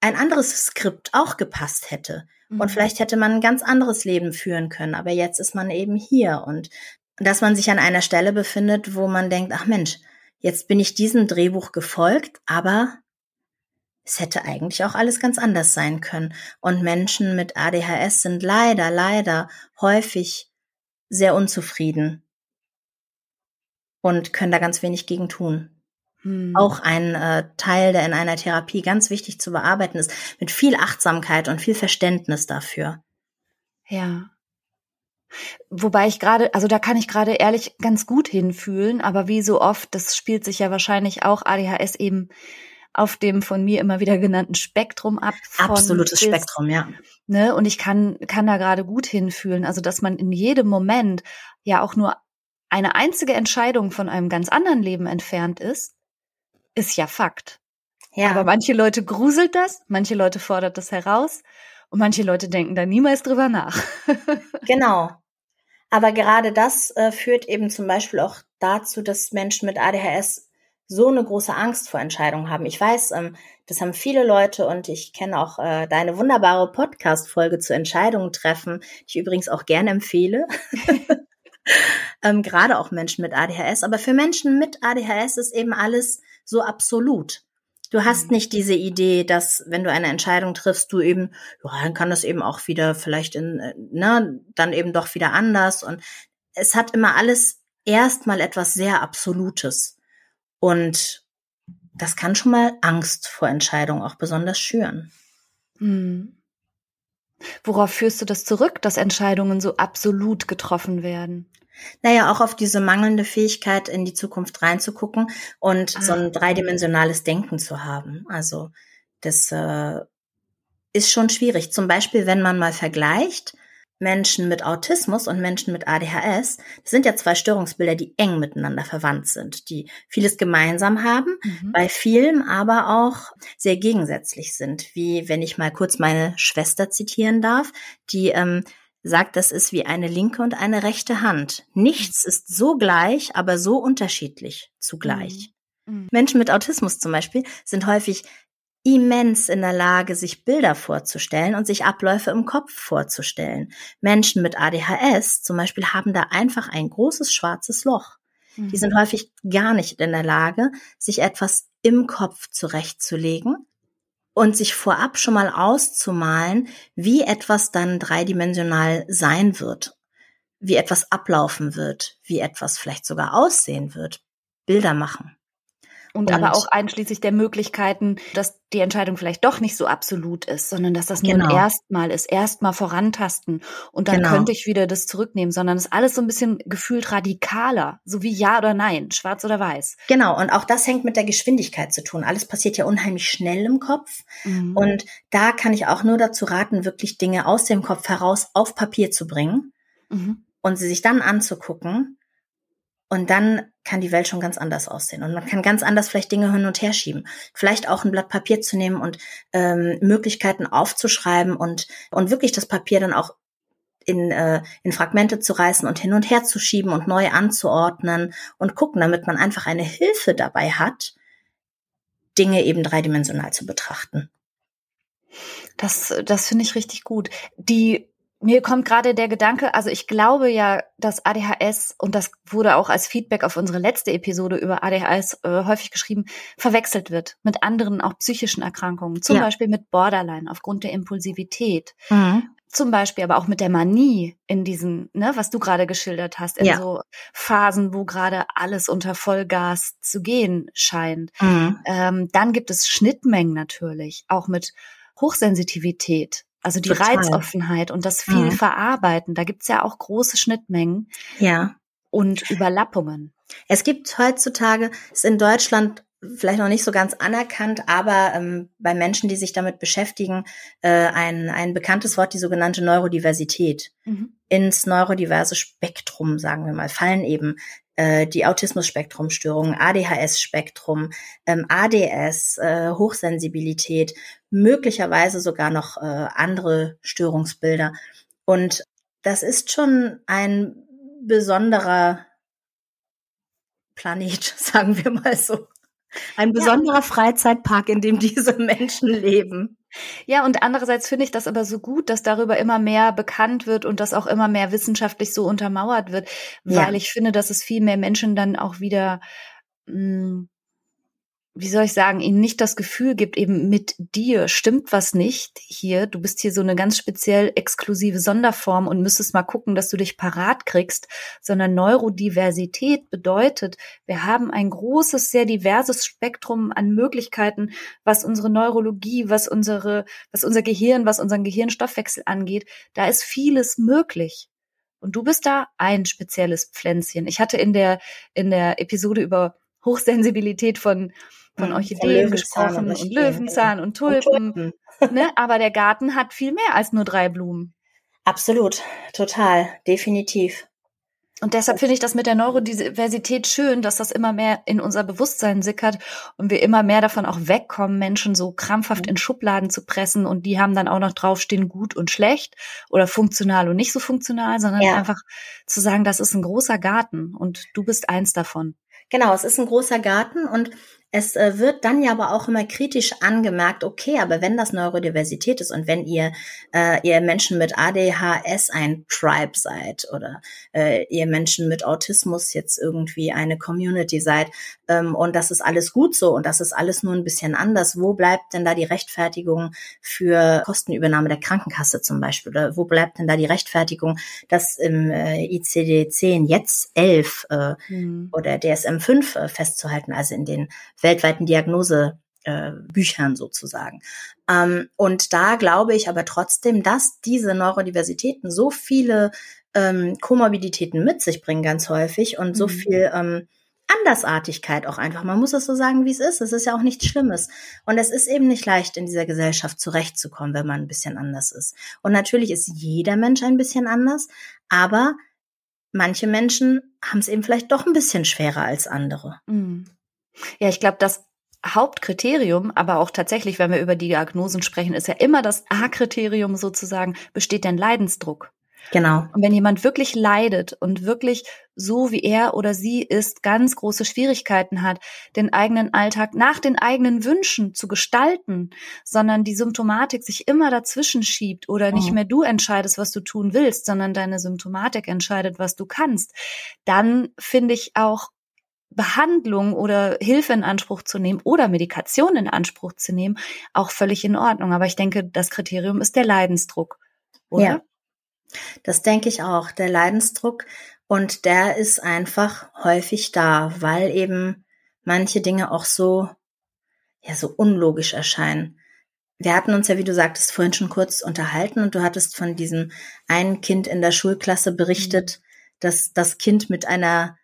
ein anderes Skript auch gepasst hätte. Mhm. Und vielleicht hätte man ein ganz anderes Leben führen können, aber jetzt ist man eben hier und dass man sich an einer Stelle befindet, wo man denkt, ach Mensch, Jetzt bin ich diesem Drehbuch gefolgt, aber es hätte eigentlich auch alles ganz anders sein können. Und Menschen mit ADHS sind leider, leider häufig sehr unzufrieden und können da ganz wenig gegen tun. Hm. Auch ein äh, Teil, der in einer Therapie ganz wichtig zu bearbeiten ist, mit viel Achtsamkeit und viel Verständnis dafür. Ja. Wobei ich gerade, also da kann ich gerade ehrlich ganz gut hinfühlen, aber wie so oft, das spielt sich ja wahrscheinlich auch ADHS eben auf dem von mir immer wieder genannten Spektrum ab. Absolutes bis, Spektrum, ja. Ne, und ich kann, kann da gerade gut hinfühlen, also dass man in jedem Moment ja auch nur eine einzige Entscheidung von einem ganz anderen Leben entfernt ist, ist ja Fakt. Ja. Aber manche Leute gruselt das, manche Leute fordert das heraus und manche Leute denken da niemals drüber nach. *laughs* genau. Aber gerade das äh, führt eben zum Beispiel auch dazu, dass Menschen mit ADHS so eine große Angst vor Entscheidungen haben. Ich weiß, ähm, das haben viele Leute und ich kenne auch äh, deine wunderbare Podcast-Folge zu Entscheidungen treffen, die ich übrigens auch gerne empfehle. *laughs* ähm, gerade auch Menschen mit ADHS. Aber für Menschen mit ADHS ist eben alles so absolut. Du hast mhm. nicht diese Idee, dass wenn du eine Entscheidung triffst, du eben, ja, dann kann das eben auch wieder vielleicht in, äh, ne, dann eben doch wieder anders. Und es hat immer alles erstmal etwas sehr Absolutes. Und das kann schon mal Angst vor Entscheidungen auch besonders schüren. Hm. Worauf führst du das zurück, dass Entscheidungen so absolut getroffen werden? Naja, auch auf diese mangelnde Fähigkeit, in die Zukunft reinzugucken und ah. so ein dreidimensionales Denken zu haben. Also das äh, ist schon schwierig. Zum Beispiel, wenn man mal vergleicht, Menschen mit Autismus und Menschen mit ADHS, das sind ja zwei Störungsbilder, die eng miteinander verwandt sind, die vieles gemeinsam haben, mhm. bei vielen aber auch sehr gegensätzlich sind. Wie wenn ich mal kurz meine Schwester zitieren darf, die ähm, sagt, das ist wie eine linke und eine rechte Hand. Nichts ist so gleich, aber so unterschiedlich zugleich. Mhm. mhm. Menschen mit Autismus zum Beispiel sind häufig immens in der Lage, sich Bilder vorzustellen und sich Abläufe im Kopf vorzustellen. Menschen mit ADHS zum Beispiel haben da einfach ein großes schwarzes Loch. Die mhm. sind häufig gar nicht in der Lage, sich etwas im Kopf zurechtzulegen und sich vorab schon mal auszumalen, wie etwas dann dreidimensional sein wird, wie etwas ablaufen wird, wie etwas vielleicht sogar aussehen wird, Bilder machen. Und, und, aber auch einschließlich der Möglichkeiten, dass die Entscheidung vielleicht doch nicht so absolut ist, sondern dass das nur genau. ein Erstmal ist, erstmal vorantasten und dann genau. könnte ich wieder das zurücknehmen, sondern es ist alles so ein bisschen gefühlt radikaler, so wie ja oder nein, schwarz oder weiß. Genau, und auch das hängt mit der Geschwindigkeit zu tun. Alles passiert ja unheimlich schnell im Kopf mhm. und da kann ich auch nur dazu raten, wirklich Dinge aus dem Kopf heraus auf Papier zu bringen mhm. und sie sich dann anzugucken und dann kann die Welt schon ganz anders aussehen. Und man kann ganz anders vielleicht Dinge hin und her schieben. Vielleicht auch ein Blatt Papier zu nehmen und ähm, Möglichkeiten aufzuschreiben und, und wirklich das Papier dann auch in, äh, in Fragmente zu reißen und hin und her zu schieben und neu anzuordnen und gucken, damit man einfach eine Hilfe dabei hat, Dinge eben dreidimensional zu betrachten. Das, das finde ich richtig gut. Die mir kommt gerade der Gedanke, also ich glaube ja, dass ADHS, und das wurde auch als Feedback auf unsere letzte Episode über ADHS äh, häufig geschrieben, verwechselt wird mit anderen auch psychischen Erkrankungen, zum ja. Beispiel mit Borderline aufgrund der Impulsivität. Mhm. Zum Beispiel aber auch mit der Manie in diesen, ne, was du gerade geschildert hast, in ja. so Phasen, wo gerade alles unter Vollgas zu gehen scheint. Mhm. Ähm, dann gibt es Schnittmengen natürlich, auch mit Hochsensitivität, also die Total. Reizoffenheit und das viel mhm. Verarbeiten, da gibt's ja auch große Schnittmengen. Ja. Und Überlappungen. Es gibt heutzutage, ist in Deutschland vielleicht noch nicht so ganz anerkannt, aber ähm, bei Menschen, die sich damit beschäftigen, äh, ein, ein bekanntes Wort, die sogenannte Neurodiversität. Mhm. Ins neurodiverse Spektrum, sagen wir mal, fallen eben äh, die Autismus-Spektrum-Störungen, ADHS-Spektrum, ähm, ADS, äh, Hochsensibilität, möglicherweise sogar noch äh, andere Störungsbilder. Und das ist schon ein besonderer Planet, *laughs* sagen wir mal so. Ein besonderer ja. Freizeitpark, in dem diese Menschen leben. Ja, und andererseits finde ich das aber so gut, dass darüber immer mehr bekannt wird und das auch immer mehr wissenschaftlich so untermauert wird, weil ja. ich finde, dass es viel mehr Menschen dann auch wieder mh, hm, wie soll ich sagen, ihnen nicht das Gefühl gibt, eben mit dir stimmt was nicht hier. Du bist hier so eine ganz speziell exklusive Sonderform und müsstest mal gucken, dass du dich parat kriegst, sondern Neurodiversität bedeutet, wir haben ein großes, sehr diverses Spektrum an Möglichkeiten, was unsere Neurologie, was unsere, was unser Gehirn, was unseren Gehirnstoffwechsel angeht. Da ist vieles möglich. Und du bist da ein spezielles Pflänzchen. Ich hatte in der, in der Episode über Hochsensibilität von von mhm. Orchideen von gesprochen und, und Löwenzahn und Tulpen. Und Tulpen. ne? *laughs* Aber der Garten hat viel mehr als nur drei Blumen. Absolut, total, definitiv. Und deshalb finde ich das mit der Neurodiversität schön, dass das immer mehr in unser Bewusstsein sickert und wir immer mehr davon auch wegkommen, Menschen so krampfhaft mhm. in Schubladen zu pressen und die haben dann auch noch draufstehen gut und schlecht oder funktional und nicht so funktional, sondern ja. einfach zu sagen, das ist ein großer Garten und du bist eins davon. Genau, es ist ein großer Garten und es äh, wird dann ja aber auch immer kritisch angemerkt, okay, aber wenn das Neurodiversität ist und wenn ihr, äh, ihr Menschen mit ADHS ein Tribe seid oder äh, ihr Menschen mit Autismus jetzt irgendwie eine Community seid ähm, und das ist alles gut so und das ist alles nur ein bisschen anders, wo bleibt denn da die Rechtfertigung für Kostenübernahme der Krankenkasse zum Beispiel? Oder wo bleibt denn da die Rechtfertigung, dass im äh, ICD-10 jetzt 11 äh, mhm. oder DSM-5 äh, festzuhalten, also in den weltweiten Diagnose äh, sozusagen. Ähm, und da glaube ich aber trotzdem, dass diese Neurodiversitäten so viele ähm, Komorbiditäten mit sich bringen, ganz häufig und so mhm. viel ähm, Andersartigkeit auch einfach. Man muss es so sagen, wie es ist. Es ist ja auch nichts Schlimmes. Und es ist eben nicht leicht, in dieser Gesellschaft zurechtzukommen, wenn man ein bisschen anders ist. Und natürlich ist jeder Mensch ein bisschen anders, aber manche Menschen haben es eben vielleicht doch ein bisschen schwerer als andere. Mhm. Ja, ich glaube, das Hauptkriterium, aber auch tatsächlich, wenn wir über die Diagnosen sprechen, ist ja immer das A-Kriterium sozusagen, besteht denn Leidensdruck? Genau. Und wenn jemand wirklich leidet und wirklich so wie er oder sie ist, ganz große Schwierigkeiten hat, den eigenen Alltag nach den eigenen Wünschen zu gestalten, sondern die Symptomatik sich immer dazwischen schiebt oder nicht mhm. mehr du entscheidest, was du tun willst, sondern deine Symptomatik entscheidet, was du kannst, dann finde ich auch Behandlung oder Hilfe in Anspruch zu nehmen oder Medikation in Anspruch zu nehmen, auch völlig in Ordnung. Aber ich denke, das Kriterium ist der Leidensdruck, oder? Ja, das denke ich auch, der Leidensdruck. Und der ist einfach häufig da, weil eben manche Dinge auch so, ja, so unlogisch erscheinen. Wir hatten uns ja, wie du sagtest, vorhin schon kurz unterhalten und du hattest von diesem einen Kind in der Schulklasse berichtet, mhm. dass das Kind mit einer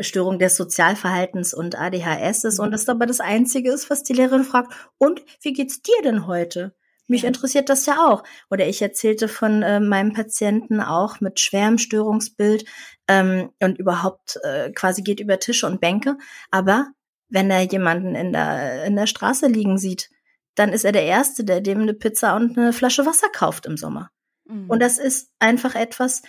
Störung des Sozialverhaltens und ADHS ist und mhm. das aber das Einzige ist, was die Lehrerin fragt. Und wie geht's dir denn heute? Mich ja. interessiert das ja auch. Oder ich erzählte von äh, meinem Patienten auch mit schwerem Störungsbild ähm, und überhaupt äh, quasi geht über Tische und Bänke. Aber wenn er jemanden in der, in der Straße liegen sieht, dann ist er der Erste, der dem eine Pizza und eine Flasche Wasser kauft im Sommer. Mhm. Und das ist einfach etwas,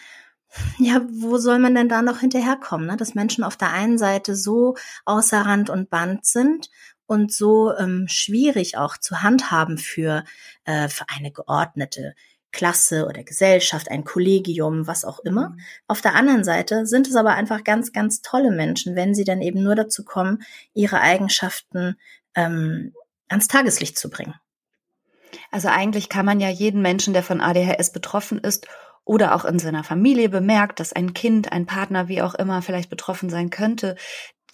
ja, wo soll man denn da noch hinterherkommen, ne? dass Menschen auf der einen Seite so außer Rand und Band sind und so ähm, schwierig auch zu handhaben für, äh, für eine geordnete Klasse oder Gesellschaft, ein Kollegium, was auch immer. Mhm. Auf der anderen Seite sind es aber einfach ganz, ganz tolle Menschen, wenn sie dann eben nur dazu kommen, ihre Eigenschaften ähm, ans Tageslicht zu bringen. Also eigentlich kann man ja jeden Menschen, der von ADHS betroffen ist oder auch in seiner Familie bemerkt, dass ein Kind, ein Partner, wie auch immer vielleicht betroffen sein könnte,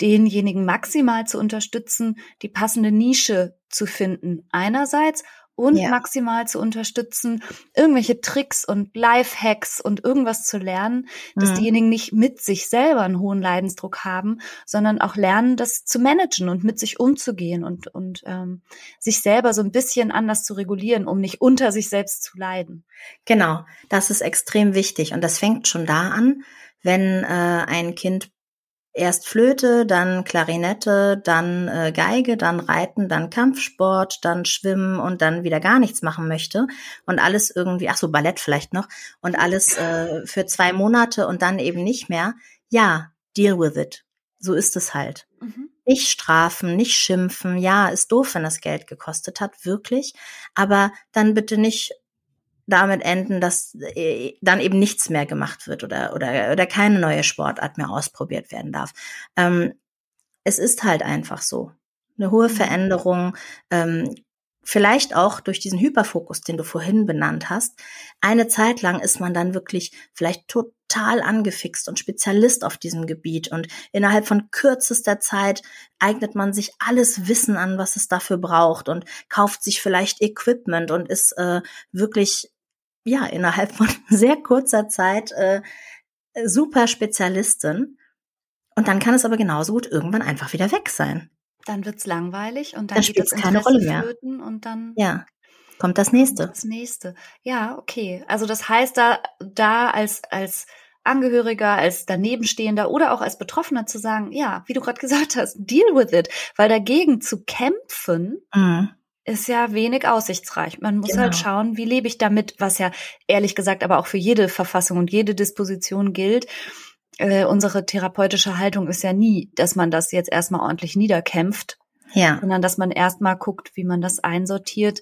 denjenigen maximal zu unterstützen, die passende Nische zu finden einerseits und ja. maximal zu unterstützen, irgendwelche Tricks und Lifehacks und irgendwas zu lernen, dass mhm. diejenigen nicht mit sich selber einen hohen Leidensdruck haben, sondern auch lernen, das zu managen und mit sich umzugehen und, und ähm, sich selber so ein bisschen anders zu regulieren, um nicht unter sich selbst zu leiden. Genau, das ist extrem wichtig und das fängt schon da an, wenn äh, ein Kind erst Flöte, dann Klarinette, dann äh, Geige, dann Reiten, dann Kampfsport, dann Schwimmen und dann wieder gar nichts machen möchte und alles irgendwie, ach so, Ballett vielleicht noch und alles äh, für zwei Monate und dann eben nicht mehr, ja, deal with it. So ist es halt. Mhm. Nicht strafen, nicht schimpfen. Ja, ist doof, wenn das Geld gekostet hat, wirklich. Aber dann bitte nicht damit enden, dass äh, dann eben nichts mehr gemacht wird oder, oder, oder keine neue Sportart mehr ausprobiert werden darf. Ähm, es ist halt einfach so. Eine hohe mhm. Veränderung, ähm, vielleicht auch durch diesen Hyperfokus, den du vorhin benannt hast. Eine Zeit lang ist man dann wirklich vielleicht total angefixt und Spezialist auf diesem Gebiet und innerhalb von kürzester Zeit eignet man sich alles Wissen an, was es dafür braucht und kauft sich vielleicht Equipment und ist äh, wirklich ja innerhalb von *laughs* sehr kurzer Zeit äh, super Spezialistin. Und dann kann es aber genauso gut irgendwann einfach wieder weg sein. Dann wird's langweilig und dann, dann spielt es keine Rolle mehr. Und dann ja, kommt das nächste. Das nächste. Ja, okay. Also das heißt, da, da als, als Angehöriger, als Danebenstehender oder auch als Betroffener zu sagen, ja, wie du gerade gesagt hast, deal with it. Weil dagegen zu kämpfen, mhm. ist ja wenig aussichtsreich. Man muss halt genau. halt schauen, wie lebe ich damit, was ja ehrlich gesagt aber auch für jede Verfassung und jede Disposition gilt äh, unsere therapeutische Haltung ist ja nie, dass man das jetzt erstmal ordentlich niederkämpft, ja. sondern dass man erstmal guckt, wie man das einsortiert,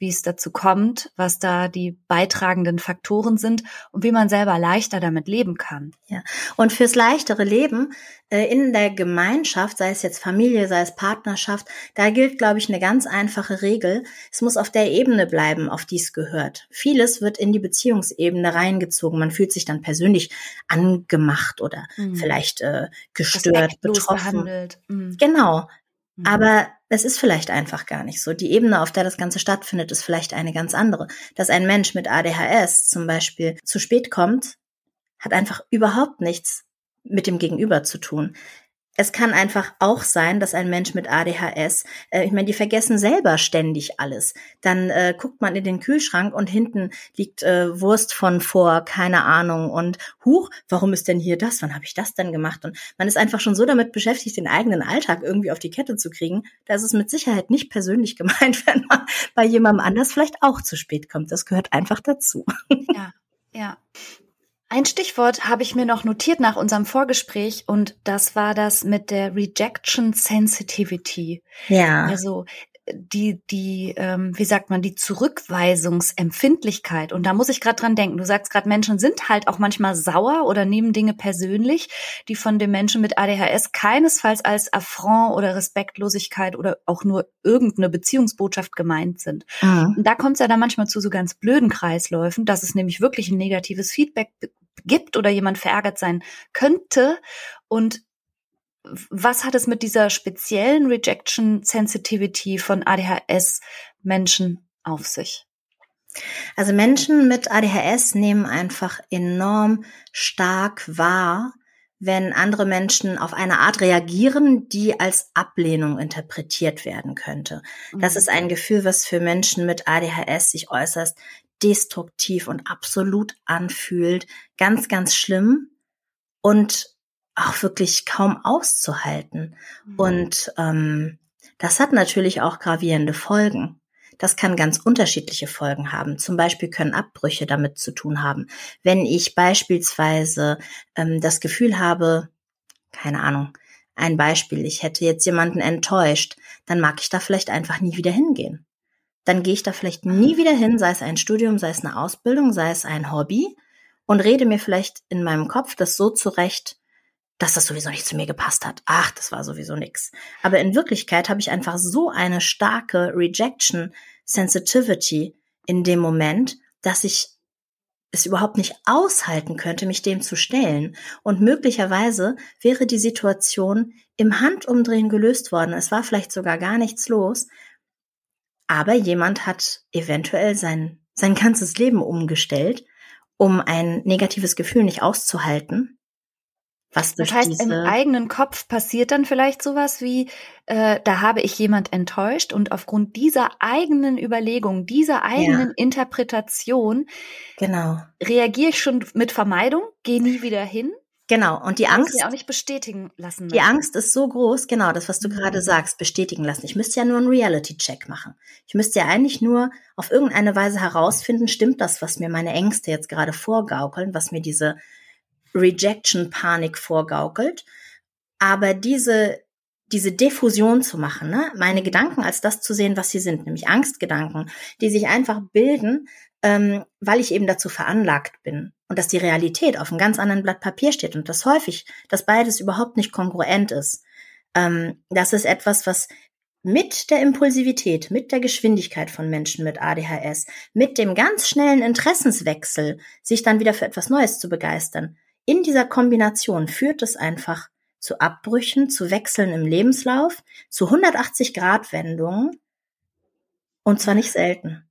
wie es dazu kommt, was da die beitragenden Faktoren sind und wie man selber leichter damit leben kann. Ja. Und fürs leichtere Leben äh, in der Gemeinschaft, sei es jetzt Familie, sei es Partnerschaft, da gilt, glaube ich, eine ganz einfache Regel. Es muss auf der Ebene bleiben, auf die es gehört. Vieles wird in die Beziehungsebene reingezogen. Man fühlt sich dann persönlich angemacht oder mhm. vielleicht äh, gestört, betroffen. Mhm. Genau. Mhm. Aber es ist vielleicht einfach gar nicht so. Die Ebene, auf der das Ganze stattfindet, ist vielleicht eine ganz andere. Dass ein Mensch mit ADHS zum Beispiel zu spät kommt, hat einfach überhaupt nichts mit dem Gegenüber zu tun. Es kann einfach auch sein, dass ein Mensch mit ADHS, äh, ich meine, die vergessen selber ständig alles. Dann äh, guckt man in den Kühlschrank und hinten liegt äh, Wurst von vor, keine Ahnung. Und huch, warum ist denn hier das? Wann habe ich das denn gemacht? Und man ist einfach schon so damit beschäftigt, den eigenen Alltag irgendwie auf die Kette zu kriegen. Da ist es mit Sicherheit nicht persönlich *laughs* gemeint, wenn man bei jemandem anders vielleicht auch zu spät kommt. Das gehört einfach dazu. Ja, ja. Ein Stichwort habe ich mir noch notiert nach unserem Vorgespräch und das war das mit der Rejection Sensitivity. Ja. Also die, die, ähm, wie sagt man, die Zurückweisungsempfindlichkeit. Und da muss ich gerade dran denken. Du sagst gerade, Menschen sind halt auch manchmal sauer oder nehmen Dinge persönlich, die von dem Menschen mit ADHS keinesfalls als Affront oder Respektlosigkeit oder auch nur irgendeine Beziehungsbotschaft gemeint sind. Mhm. Und da kommt es ja dann manchmal zu so ganz blöden Kreisläufen, dass es nämlich wirklich ein negatives Feedback gibt oder jemand verärgert sein könnte und was hat es mit dieser speziellen Rejection Sensitivity von ADHS Menschen auf sich? Also Menschen mit ADHS nehmen einfach enorm stark wahr, wenn andere Menschen auf eine Art reagieren, die als Ablehnung interpretiert werden könnte. Das ist ein mhm. Gefühl, was für Menschen mit ADHS sich äußerst destruktiv und absolut anfühlt. Ganz, ganz schlimm. Und auch wirklich kaum auszuhalten. Mhm. Und ähm, das hat natürlich auch gravierende Folgen. Das kann ganz unterschiedliche Folgen haben. Zum Beispiel können Abbrüche damit zu tun haben. Wenn ich beispielsweise ähm, das Gefühl habe, keine Ahnung, ein Beispiel, ich hätte jetzt jemanden enttäuscht, dann mag ich da vielleicht einfach nie wieder hingehen. Dann gehe ich da vielleicht nie wieder hin, sei es ein Studium, sei es eine Ausbildung, sei es ein Hobby und rede mir vielleicht in meinem Kopf das so zurecht, dass das sowieso nicht zu mir gepasst hat. Ach, das war sowieso nix. Aber in Wirklichkeit habe ich einfach so eine starke Rejection Sensitivity in dem Moment, dass ich es überhaupt nicht aushalten könnte, mich dem zu stellen. Und möglicherweise wäre die Situation im Handumdrehen gelöst worden. Es war vielleicht sogar gar nichts los. Aber jemand hat eventuell sein, sein ganzes Leben umgestellt, um ein negatives Gefühl nicht auszuhalten was das heißt, im eigenen Kopf passiert dann vielleicht sowas wie, äh, da habe ich jemand enttäuscht und aufgrund dieser eigenen Überlegung, dieser eigenen ja. Interpretation, genau. reagiere ich schon mit Vermeidung, gehe nie wieder hin. Genau, und die Angst. Ich auch nicht bestätigen lassen. Die Angst ist so groß, genau, das, was du mhm. gerade sagst, bestätigen lassen. Ich müsste ja nur einen Reality-Check machen. Ich müsste ja eigentlich nur auf irgendeine Weise herausfinden, stimmt das, was mir meine Ängste jetzt gerade vorgaukeln, was mir diese Rejection-Panik vorgaukelt. Aber diese, diese Diffusion zu machen, ne? meine Gedanken als das zu sehen, was sie sind, nämlich Angstgedanken, die sich einfach bilden, ähm, weil ich eben dazu veranlagt bin und dass die Realität auf einem ganz anderen Blatt Papier steht und das häufig, dass beides überhaupt nicht kongruent ist. Ähm, das ist etwas, was mit der Impulsivität, mit der Geschwindigkeit von Menschen mit ADHS, mit dem ganz schnellen Interessenswechsel, sich dann wieder für etwas Neues zu begeistern, in dieser Kombination führt es einfach zu Abbrüchen, zu Wechseln im Lebenslauf, zu 180 Grad Wendungen und zwar nicht selten.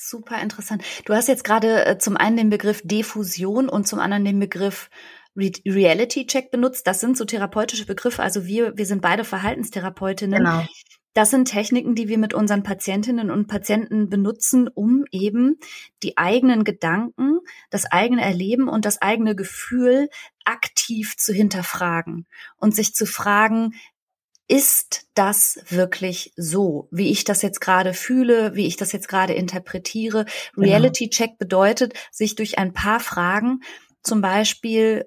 Super interessant. Du hast jetzt gerade äh, zum einen den Begriff Diffusion und zum anderen den Begriff Re Reality Check benutzt. Das sind so therapeutische Begriffe. Also wir, wir sind beide Verhaltenstherapeutinnen. Genau. Das sind Techniken, die wir mit unseren Patientinnen und Patienten benutzen, um eben die eigenen Gedanken, das eigene Erleben und das eigene Gefühl aktiv zu hinterfragen und sich zu fragen, ist das wirklich so, wie ich das jetzt gerade fühle, wie ich das jetzt gerade interpretiere? Genau. Reality Check bedeutet, sich durch ein paar Fragen, zum Beispiel,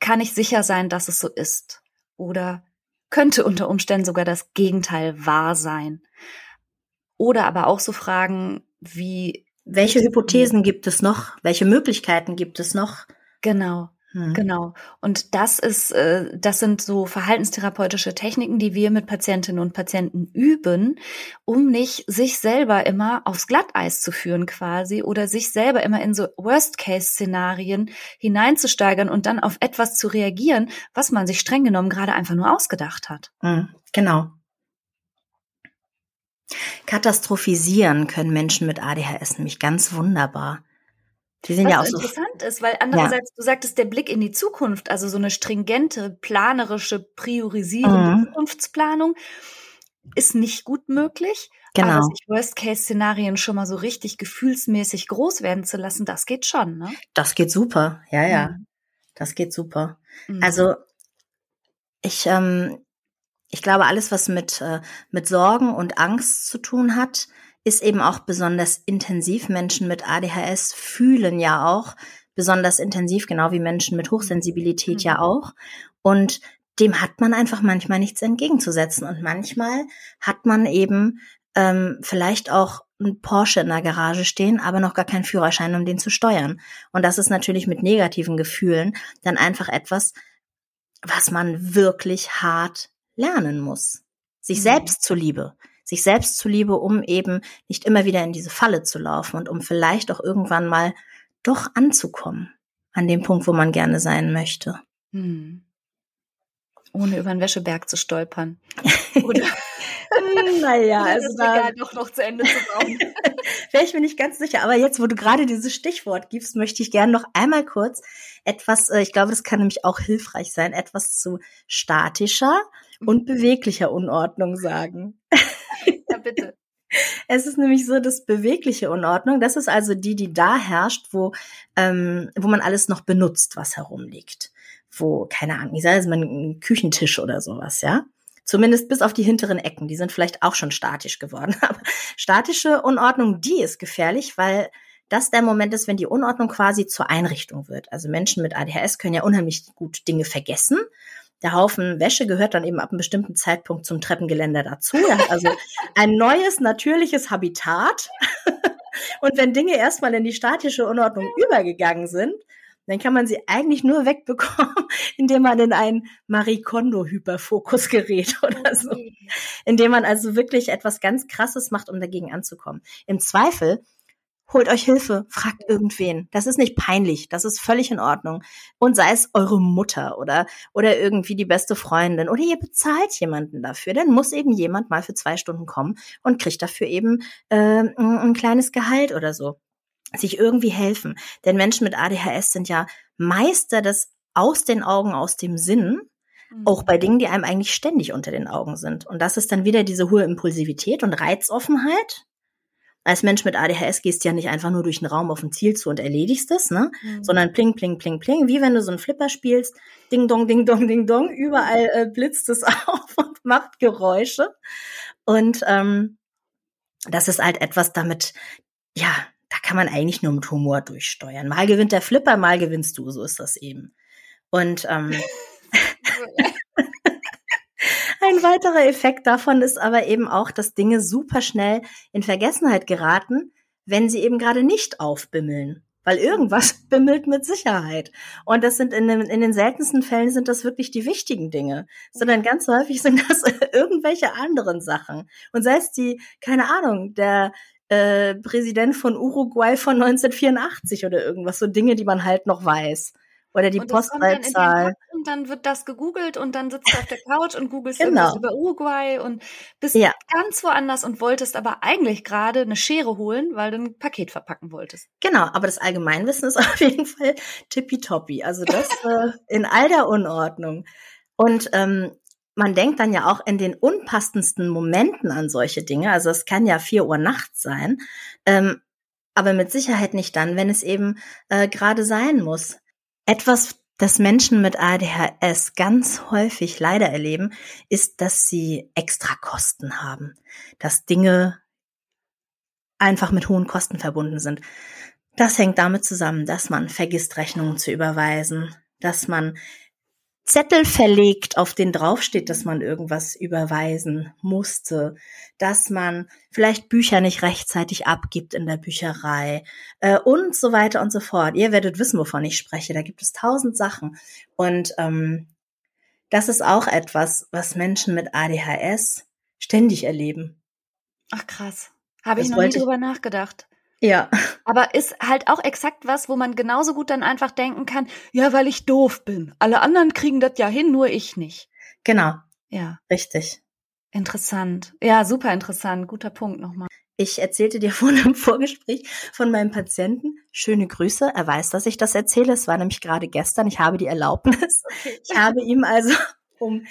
kann ich sicher sein, dass es so ist? Oder könnte unter Umständen sogar das Gegenteil wahr sein? Oder aber auch so Fragen wie, welche Hypothesen gibt es noch? Welche Möglichkeiten gibt es noch? Genau. Hm. Genau. Und das ist, äh, das sind so verhaltenstherapeutische Techniken, die wir mit Patientinnen und Patienten üben, um nicht sich selber immer aufs Glatteis zu führen quasi oder sich selber immer in so Worst-Case-Szenarien hineinzusteigern und dann auf etwas zu reagieren, was man sich streng genommen gerade einfach nur ausgedacht hat. Hm, genau. Katastrophisieren können Menschen mit ADHS nämlich ganz wunderbar. Die sind Was ja auch so interessant ist, weil andererseits, ja. du sagtest, der Blick in die Zukunft, also so eine stringente, planerische, priorisierende mhm. Zukunftsplanung, ist nicht gut möglich. Genau. Aber sich Worst-Case-Szenarien schon mal so richtig gefühlsmäßig groß werden zu lassen, das geht schon, ne? Das geht super, ja, ja. Mhm. Das geht super. Mhm. Also ich, ähm, ich glaube, alles, was mit, äh, mit Sorgen und Angst zu tun hat, ist eben auch besonders intensiv. Menschen mit ADHS fühlen ja auch besonders intensiv, genau wie Menschen mit Hochsensibilität mhm. ja auch. Und dem hat man einfach manchmal nichts entgegenzusetzen. Und manchmal hat man eben ähm, vielleicht auch ein Porsche in der Garage stehen, aber noch gar keinen Führerschein, um den zu steuern. Und das ist natürlich mit negativen Gefühlen dann einfach etwas, was man wirklich hart lernen muss. Sich mhm. selbst zuliebe sich selbst zuliebe, um eben nicht immer wieder in diese Falle zu laufen und um vielleicht auch irgendwann mal doch anzukommen an dem Punkt, wo man gerne sein möchte. Hm. Ohne über den Wäscheberg zu stolpern. *laughs* Oder naja, also das Regal doch noch zu Ende zu bauen. *laughs* Wäre ich mir nicht ganz sicher. Aber jetzt, wo du gerade dieses Stichwort gibst, möchte ich gerne noch einmal kurz etwas, äh, ich glaube, das kann nämlich auch hilfreich sein, etwas zu statischer und beweglicher Unordnung sagen. Ja, bitte. *laughs* Es ist nämlich so, dass bewegliche Unordnung, das ist also die, die da herrscht, wo, ähm, wo man alles noch benutzt, was herumliegt. Wo, keine Ahnung, ich sage jetzt mal ein Küchentisch oder sowas, ja. Zumindest bis auf die hinteren Ecken, die sind vielleicht auch schon statisch geworden. *laughs* Aber statische Unordnung, die ist gefährlich, weil das der Moment ist, wenn die Unordnung quasi zur Einrichtung wird. Also Menschen mit ADHS können ja unheimlich gut Dinge vergessen der Haufen Wäsche gehört dann eben ab einem bestimmten Zeitpunkt zum Treppengeländer dazu. Er hat also *laughs* ein neues, natürliches Habitat. *laughs* Und wenn Dinge erstmal in die statische Unordnung übergegangen sind, dann kann man sie eigentlich nur wegbekommen, *laughs* indem man in einen Marie Kondo Hyperfokus gerät *laughs* oder so. Indem man also wirklich etwas ganz krasses macht, um dagegen anzukommen. Im Zweifel holt euch Hilfe, fragt irgendwen. Das ist nicht peinlich, das ist völlig in Ordnung. Und sei es eure Mutter oder, oder irgendwie die beste Freundin oder ihr bezahlt jemanden dafür, dann muss eben jemand mal für zwei Stunden kommen und kriegt dafür eben äh, ein, ein kleines Gehalt oder so. Sich irgendwie helfen. Denn Menschen mit ADHS sind ja Meister des aus den Augen, aus dem Sinn. Auch bei mhm. Dingen, die einem eigentlich ständig unter den Augen sind. Und das ist dann wieder diese hohe Impulsivität und Reizoffenheit, Als Mensch mit ADHS gehst du ja nicht einfach nur durch den Raum auf ein Ziel zu und erledigst es, ne? Mhm. Sondern pling, pling, pling, pling, wie wenn du so einen Flipper spielst. Ding, dong, ding, dong, ding, dong. Überall äh, blitzt es *laughs* auf und macht Geräusche. Und ähm, das ist halt etwas damit, ja, kann man eigentlich nur mit Humor durchsteuern. Mal gewinnt der Flipper, mal gewinnst du, so ist das eben. Und ähm, *laughs* ein weiterer Effekt davon ist aber eben auch, dass Dinge super schnell in Vergessenheit geraten, wenn sie eben gerade nicht aufbimmeln. Weil irgendwas *laughs* bimmelt mit Sicherheit. Und das sind in den, in den seltensten Fällen sind das wirklich die wichtigen Dinge. Sondern ganz häufig sind das *laughs* irgendwelche anderen Sachen. Und sei es die, keine Ahnung, der äh, Präsident von Uruguay von 1984 oder irgendwas, so Dinge, die man halt noch weiß. Oder die Postleitzahl. Und dann wird das gegoogelt und dann sitzt du auf der Couch und googelst genau. über Uruguay und bist ja. ganz woanders und wolltest aber eigentlich gerade eine Schere holen, weil du ein Paket verpacken wolltest. Genau, aber das Allgemeinwissen ist *laughs* auf jeden Fall tippitoppi. Also das äh, in all der Unordnung. Und ähm, man denkt dann ja auch in den unpassendsten Momenten an solche Dinge. Also es kann ja vier Uhr nachts sein, ähm, aber mit Sicherheit nicht dann, wenn es eben äh, gerade sein muss. Etwas, das Menschen mit ADHS ganz häufig leider erleben, ist, dass sie Extrakosten haben, dass Dinge einfach mit hohen Kosten verbunden sind. Das hängt damit zusammen, dass man vergisst, Rechnungen zu überweisen, dass man Zettel verlegt, auf den draufsteht, dass man irgendwas überweisen musste, dass man vielleicht Bücher nicht rechtzeitig abgibt in der Bücherei äh, und so weiter und so fort. Ihr werdet wissen, wovon ich spreche. Da gibt es tausend Sachen. Und ähm, das ist auch etwas, was Menschen mit ADHS ständig erleben. Ach krass. Habe ich noch nie drüber nachgedacht. Ja. Aber ist halt auch exakt was, wo man genauso gut dann einfach denken kann, ja, weil ich doof bin. Alle anderen kriegen das ja hin, nur ich nicht. Genau. Ja. Richtig. Interessant. Ja, super interessant. Guter Punkt nochmal. Ich erzählte dir *laughs* vorhin im Vorgespräch von meinem Patienten. Schöne Grüße. Er weiß, dass ich das erzähle. Es war nämlich gerade gestern. Ich habe die Erlaubnis. Ich habe ihm also um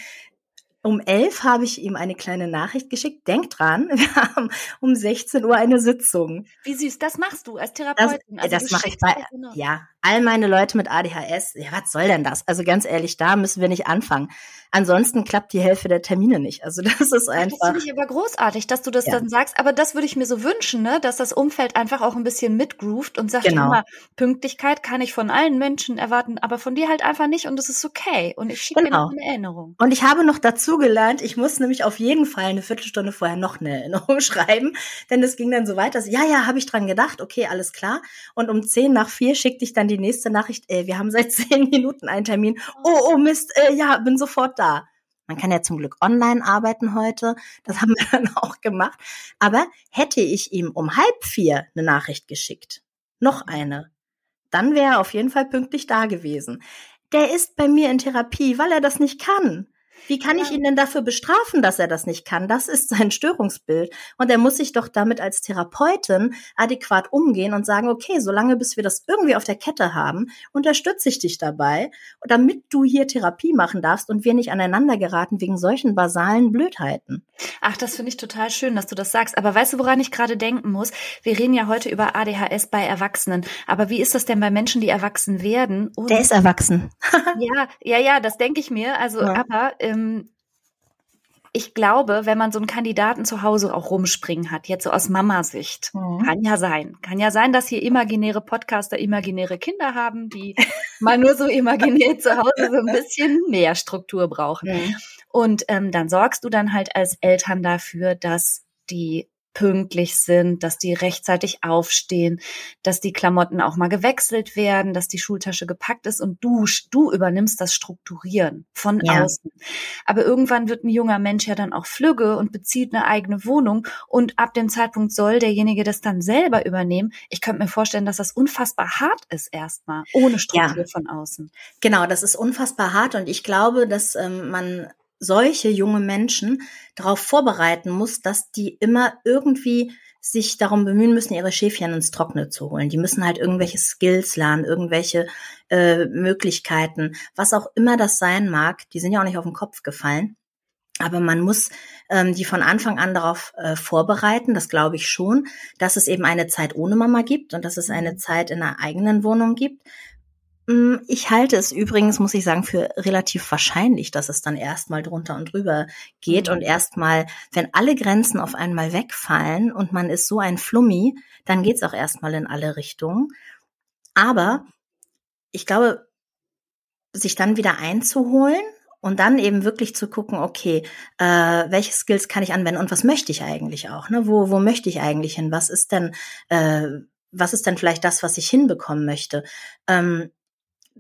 um elf habe ich ihm eine kleine Nachricht geschickt. Denk dran, *laughs* wir haben um 16 Uhr eine Sitzung. Wie süß, das machst du als Therapeutin. Das, also das mache ich bei, ja, all meine Leute mit ADHS. Ja, was soll denn das? Also ganz ehrlich, da müssen wir nicht anfangen. Ansonsten klappt die Hälfte der Termine nicht. Also *laughs* das ist einfach. Das finde ich aber großartig, dass du das ja. dann sagst. Aber das würde ich mir so wünschen, ne? dass das Umfeld einfach auch ein bisschen mitgroovt und sagt genau. immer, Pünktlichkeit kann ich von allen Menschen erwarten, aber von dir halt einfach nicht und das ist okay. Und ich schicke genau. dir noch eine Erinnerung. Und ich habe noch dazu gelernt, ich muss nämlich auf jeden Fall eine Viertelstunde vorher noch eine Erinnerung *laughs* schreiben, denn es ging dann so weiter. ja, ja, habe ich dran gedacht, okay, alles klar. Und um zehn nach vier schickte ich dann die nächste Nachricht, äh, wir haben seit *laughs* zehn Minuten einen Termin. Oh, oh Mist, äh, ja, bin sofort da. Man kann ja zum Glück online arbeiten heute. Das haben *laughs* wir dann auch gemacht. Aber hätte ich ihm um halb vier eine Nachricht geschickt, noch eine, dann wäre er auf jeden Fall pünktlich da gewesen. Der ist bei mir in Therapie, weil er das nicht kann. Wie kann ich ihn denn dafür bestrafen, dass er das nicht kann? Das ist *laughs* sein Störungsbild. Und er muss sich doch damit als Therapeutin adäquat umgehen und sagen, okay, solange bis wir das irgendwie auf der Kette haben, unterstütze ich dich dabei, damit du hier Therapie machen darfst und wir nicht aneinander geraten wegen solchen basalen Blödheiten. Ach, das finde ich total schön, dass du das sagst. Aber weißt du, woran ich gerade denken muss? Wir reden ja heute über ADHS bei Erwachsenen. Aber wie ist das denn bei Menschen, die erwachsen werden? Und Der ist erwachsen. *laughs* ja, ja, ja, das denke ich mir. Also, ja. aber ähm, ich glaube, wenn man so einen Kandidaten zu Hause auch rumspringen hat, jetzt so aus Mama-Sicht, mhm. kann ja sein. Kann ja sein, dass hier imaginäre Podcaster imaginäre Kinder haben, die *laughs* mal nur so imaginär zu Hause so ein *laughs* bisschen mehr Struktur brauchen. Mhm. Und ähm, dann sorgst du dann halt als Eltern dafür, dass die pünktlich sind, dass die rechtzeitig aufstehen, dass die Klamotten auch mal gewechselt werden, dass die Schultasche gepackt ist und du, du übernimmst das Strukturieren von ja. außen. Aber irgendwann wird ein junger Mensch ja dann auch flügge und bezieht eine eigene Wohnung und ab dem Zeitpunkt soll derjenige das dann selber übernehmen. Ich könnte mir vorstellen, dass das unfassbar hart ist erstmal, ohne Struktur ja. von außen. Genau, das ist unfassbar hart und ich glaube, dass ähm, man solche junge Menschen darauf vorbereiten muss, dass die immer irgendwie sich darum bemühen müssen, ihre Schäfchen ins Trockene zu holen. Die müssen halt irgendwelche Skills lernen, irgendwelche äh, Möglichkeiten, was auch immer das sein mag. Die sind ja auch nicht auf den Kopf gefallen. Aber man muss ähm, die von Anfang an darauf äh, vorbereiten, das glaube ich schon, dass es eben eine Zeit ohne Mama gibt und dass es eine. Zeit in einer eigenen Wohnung gibt. Mm, ich halte es übrigens, muss ich sagen, für relativ wahrscheinlich, dass es dann erstmal drunter und drüber geht mhm. und erstmal, wenn alle Grenzen auf einmal wegfallen und man ist so ein Flummi, dann geht's auch erstmal in alle Richtungen. Aber ich glaube, sich dann wieder einzuholen und dann eben wirklich zu gucken, okay, äh, welche Skills kann ich anwenden und was möchte ich eigentlich auch? Ne? Wo, wo möchte ich eigentlich hin? Was ist denn, äh, was ist denn vielleicht das, was ich hinbekommen möchte? Ähm,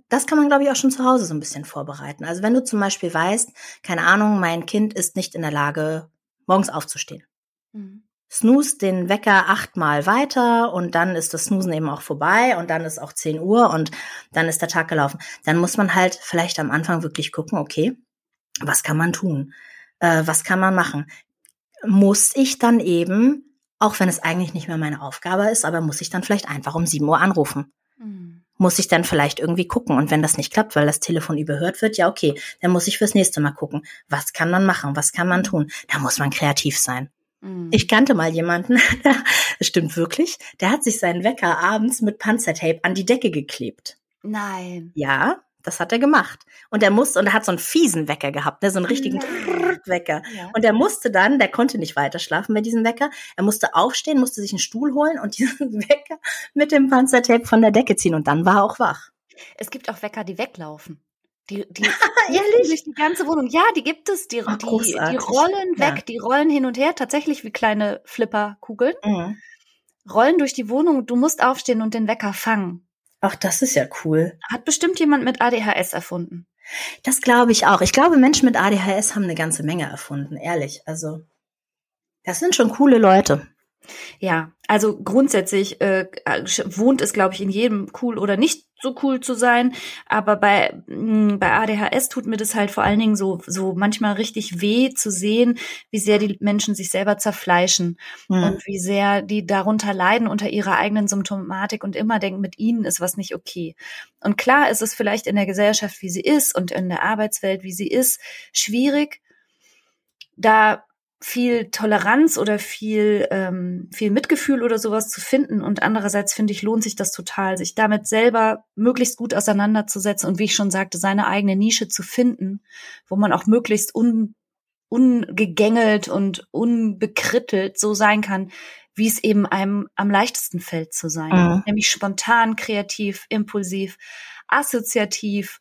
das kann man, glaube ich, auch schon zu Hause so ein bisschen vorbereiten. Also wenn du zum Beispiel weißt, keine Ahnung, mein Kind ist nicht in der Lage, morgens aufzustehen. Mhm. Snooze den Wecker achtmal weiter und dann ist das Snoosen eben auch vorbei und dann ist auch 10 Uhr und dann ist der Tag gelaufen. Dann muss man halt vielleicht am Anfang wirklich gucken, okay, was kann man tun? Äh, was kann man machen? Muss ich dann eben, auch wenn es eigentlich nicht mehr meine Aufgabe ist, aber muss ich dann vielleicht einfach um 7 Uhr anrufen? Mhm. Muss ich dann vielleicht irgendwie gucken und wenn das nicht klappt, weil das Telefon überhört wird, ja okay, dann muss ich fürs nächste Mal gucken. Was kann man machen? Was kann man tun? Da muss man kreativ sein. Mhm. Ich kannte mal jemanden, *laughs* das stimmt wirklich, der hat sich seinen Wecker abends mit Panzertape an die Decke geklebt. Nein. Ja, das hat er gemacht. Und er musste, und er hat so einen fiesen Wecker gehabt, ne, so einen richtigen Wecker. Ja. Und er musste dann, der konnte nicht weiter schlafen bei diesem Wecker. Er musste aufstehen, musste sich einen Stuhl holen und *laughs* diesen Wecker mit dem Panzertape von der Decke ziehen. Und dann war er auch wach. Es gibt auch Wecker, die weglaufen. Die, die *laughs* Ehrlich? durch die ganze Wohnung. Ja, die gibt es. Die, Ach, die, die rollen weg, ja. die rollen hin und her, tatsächlich wie kleine Flipperkugeln. Mhm. Rollen durch die Wohnung. Du musst aufstehen und den Wecker fangen. Ach, das ist ja cool. Hat bestimmt jemand mit ADHS erfunden. Das glaube ich auch. Ich glaube, Menschen mit ADHS haben eine ganze Menge erfunden, ehrlich. Also, das sind schon coole Leute. Ja, also grundsätzlich äh, wohnt es, glaube ich, in jedem cool oder nicht so cool zu sein. Aber bei, mh, hm, bei ADHS tut mir das halt vor allen Dingen so, so manchmal richtig weh zu sehen, wie sehr die Menschen sich selber zerfleischen mhm. und wie sehr die darunter leiden unter ihrer eigenen Symptomatik und immer denken, mit ihnen ist was nicht okay. Und klar ist es vielleicht in der Gesellschaft, wie sie ist und in der Arbeitswelt, wie sie ist, schwierig, da viel Toleranz oder viel, ähm, viel Mitgefühl oder sowas zu finden. Und andererseits finde ich, lohnt sich das total, sich damit selber möglichst gut auseinanderzusetzen und wie ich schon sagte, seine eigene Nische zu finden, wo man auch möglichst un, ungegängelt und unbekrittelt so sein kann, wie es eben einem am leichtesten fällt zu sein. Mhm. Nämlich spontan, kreativ, impulsiv, assoziativ,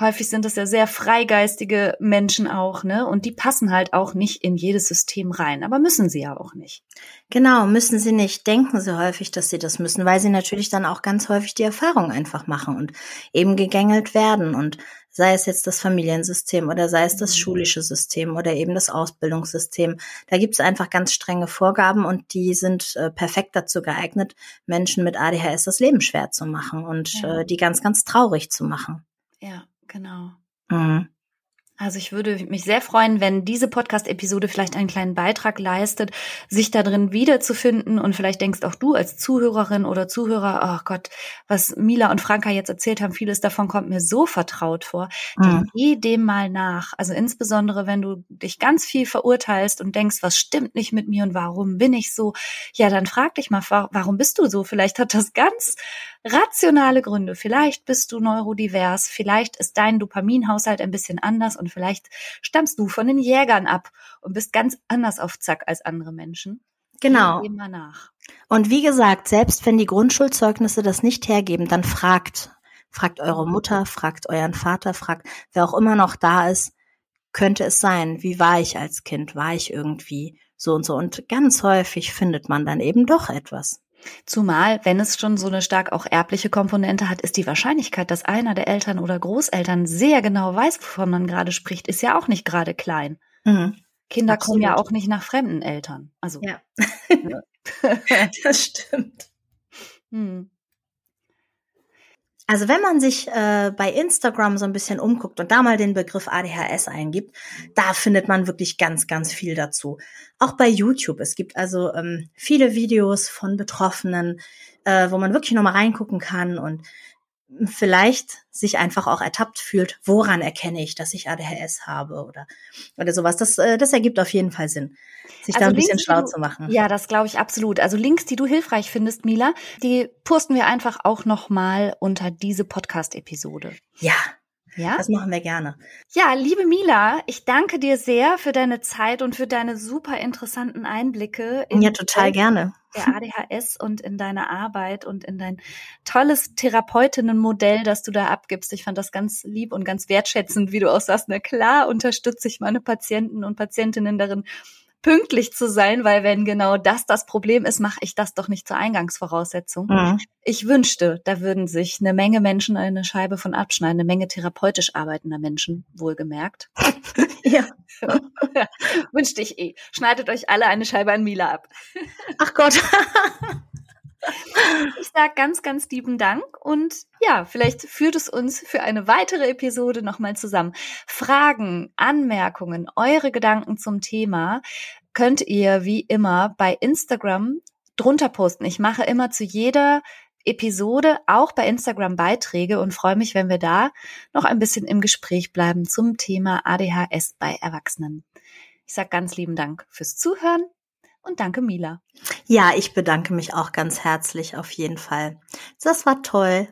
häufig sind das ja sehr freigeistige Menschen auch, ne? Und die passen halt auch nicht in jedes System rein, aber müssen sie ja auch nicht. Genau, müssen sie nicht. Denken sie häufig, dass sie das müssen, weil sie natürlich dann auch ganz häufig die Erfahrung einfach machen und eben gegängelt werden und sei es jetzt das Familiensystem oder sei es das mhm. schulische System oder eben das Ausbildungssystem. Da gibt es einfach ganz strenge Vorgaben und die sind äh, perfekt dazu geeignet, Menschen mit ADHS das Leben schwer zu machen und ja. äh, die ganz, ganz traurig zu machen. Ja. Genau. Mhm. Also ich würde mich sehr freuen, wenn diese Podcast-Episode vielleicht einen kleinen Beitrag leistet, sich da drin wiederzufinden und vielleicht denkst auch du als Zuhörerin oder Zuhörer, oh Gott, was Mila und Franka jetzt erzählt haben, vieles davon kommt mir so vertraut vor. Mhm. Geh dem mal nach. Also insbesondere, wenn du dich ganz viel verurteilst und denkst, was stimmt nicht mit mir und warum bin ich so? Ja, dann frag dich mal, warum bist du so? Vielleicht hat das ganz rationale Gründe. Vielleicht bist du neurodivers, vielleicht ist dein Dopaminhaushalt ein bisschen anders und vielleicht stammst du von den Jägern ab und bist ganz anders auf Zack als andere Menschen. Genau. Und wie gesagt, selbst wenn die Grundschulzeugnisse das nicht hergeben, dann fragt. Fragt eure Mutter, fragt euren Vater, fragt wer auch immer noch da ist, könnte es sein, wie war ich als Kind? War ich irgendwie so und so? Und ganz häufig findet man dann eben doch etwas. Zumal, wenn es schon so eine stark auch erbliche Komponente hat, ist die Wahrscheinlichkeit, dass einer der Eltern oder Großeltern sehr genau weiß, wovon man gerade spricht, ist ja auch nicht gerade klein. Mhm. Kinder Absolut. kommen ja auch nicht nach fremden Eltern. Also ja, *laughs* das stimmt. Hm. Also wenn man sich äh, bei Instagram so ein bisschen umguckt und da mal den Begriff ADHS eingibt, da findet man wirklich ganz, ganz viel dazu. Auch bei YouTube. Es gibt also ähm, viele Videos von Betroffenen, äh, wo man wirklich nochmal reingucken kann und vielleicht sich einfach auch ertappt fühlt, woran erkenne ich, dass ich ADHS habe oder, oder sowas. Das, äh, das ergibt auf jeden Fall Sinn, sich also da ein Links, bisschen schlau du, zu machen. Ja, das glaube ich absolut. Also Links, die du hilfreich findest, Mila, die posten wir einfach auch nochmal unter diese Podcast-Episode. Ja, ja? Das machen wir gerne. Ja, liebe Mila, ich danke dir sehr für deine Zeit und für deine super interessanten Einblicke. In ja, total gerne. Der ADHS und in deine Arbeit und in dein tolles Therapeutinnenmodell, das du da abgibst. Ich fand das ganz lieb und ganz wertschätzend, wie du auch sagst. Na klar, unterstütze ich meine Patienten und Patientinnen darin, pünktlich zu sein, weil wenn genau das das Problem ist, mache ich das doch nicht zur Eingangsvoraussetzung. Mhm. Ich wünschte, da würden sich eine Menge Menschen eine Scheibe von abschneiden, eine Menge therapeutisch arbeitender Menschen, wohlgemerkt. *laughs* ja. ja. Wünschte ich eh. Schneidet euch alle eine Scheibe an Mila ab. Ach Gott. *laughs* Ich sage ganz, ganz lieben Dank und ja, vielleicht führt es uns für eine weitere Episode nochmal zusammen. Fragen, Anmerkungen, eure Gedanken zum Thema könnt ihr wie immer bei Instagram drunter posten. Ich mache immer zu jeder Episode auch bei Instagram Beiträge und freue mich, wenn wir da noch ein bisschen im Gespräch bleiben zum Thema ADHS bei Erwachsenen. Ich sage ganz lieben Dank fürs Zuhören und danke Mila. Ja, ich bedanke mich auch ganz herzlich auf jeden Fall. Das war toll.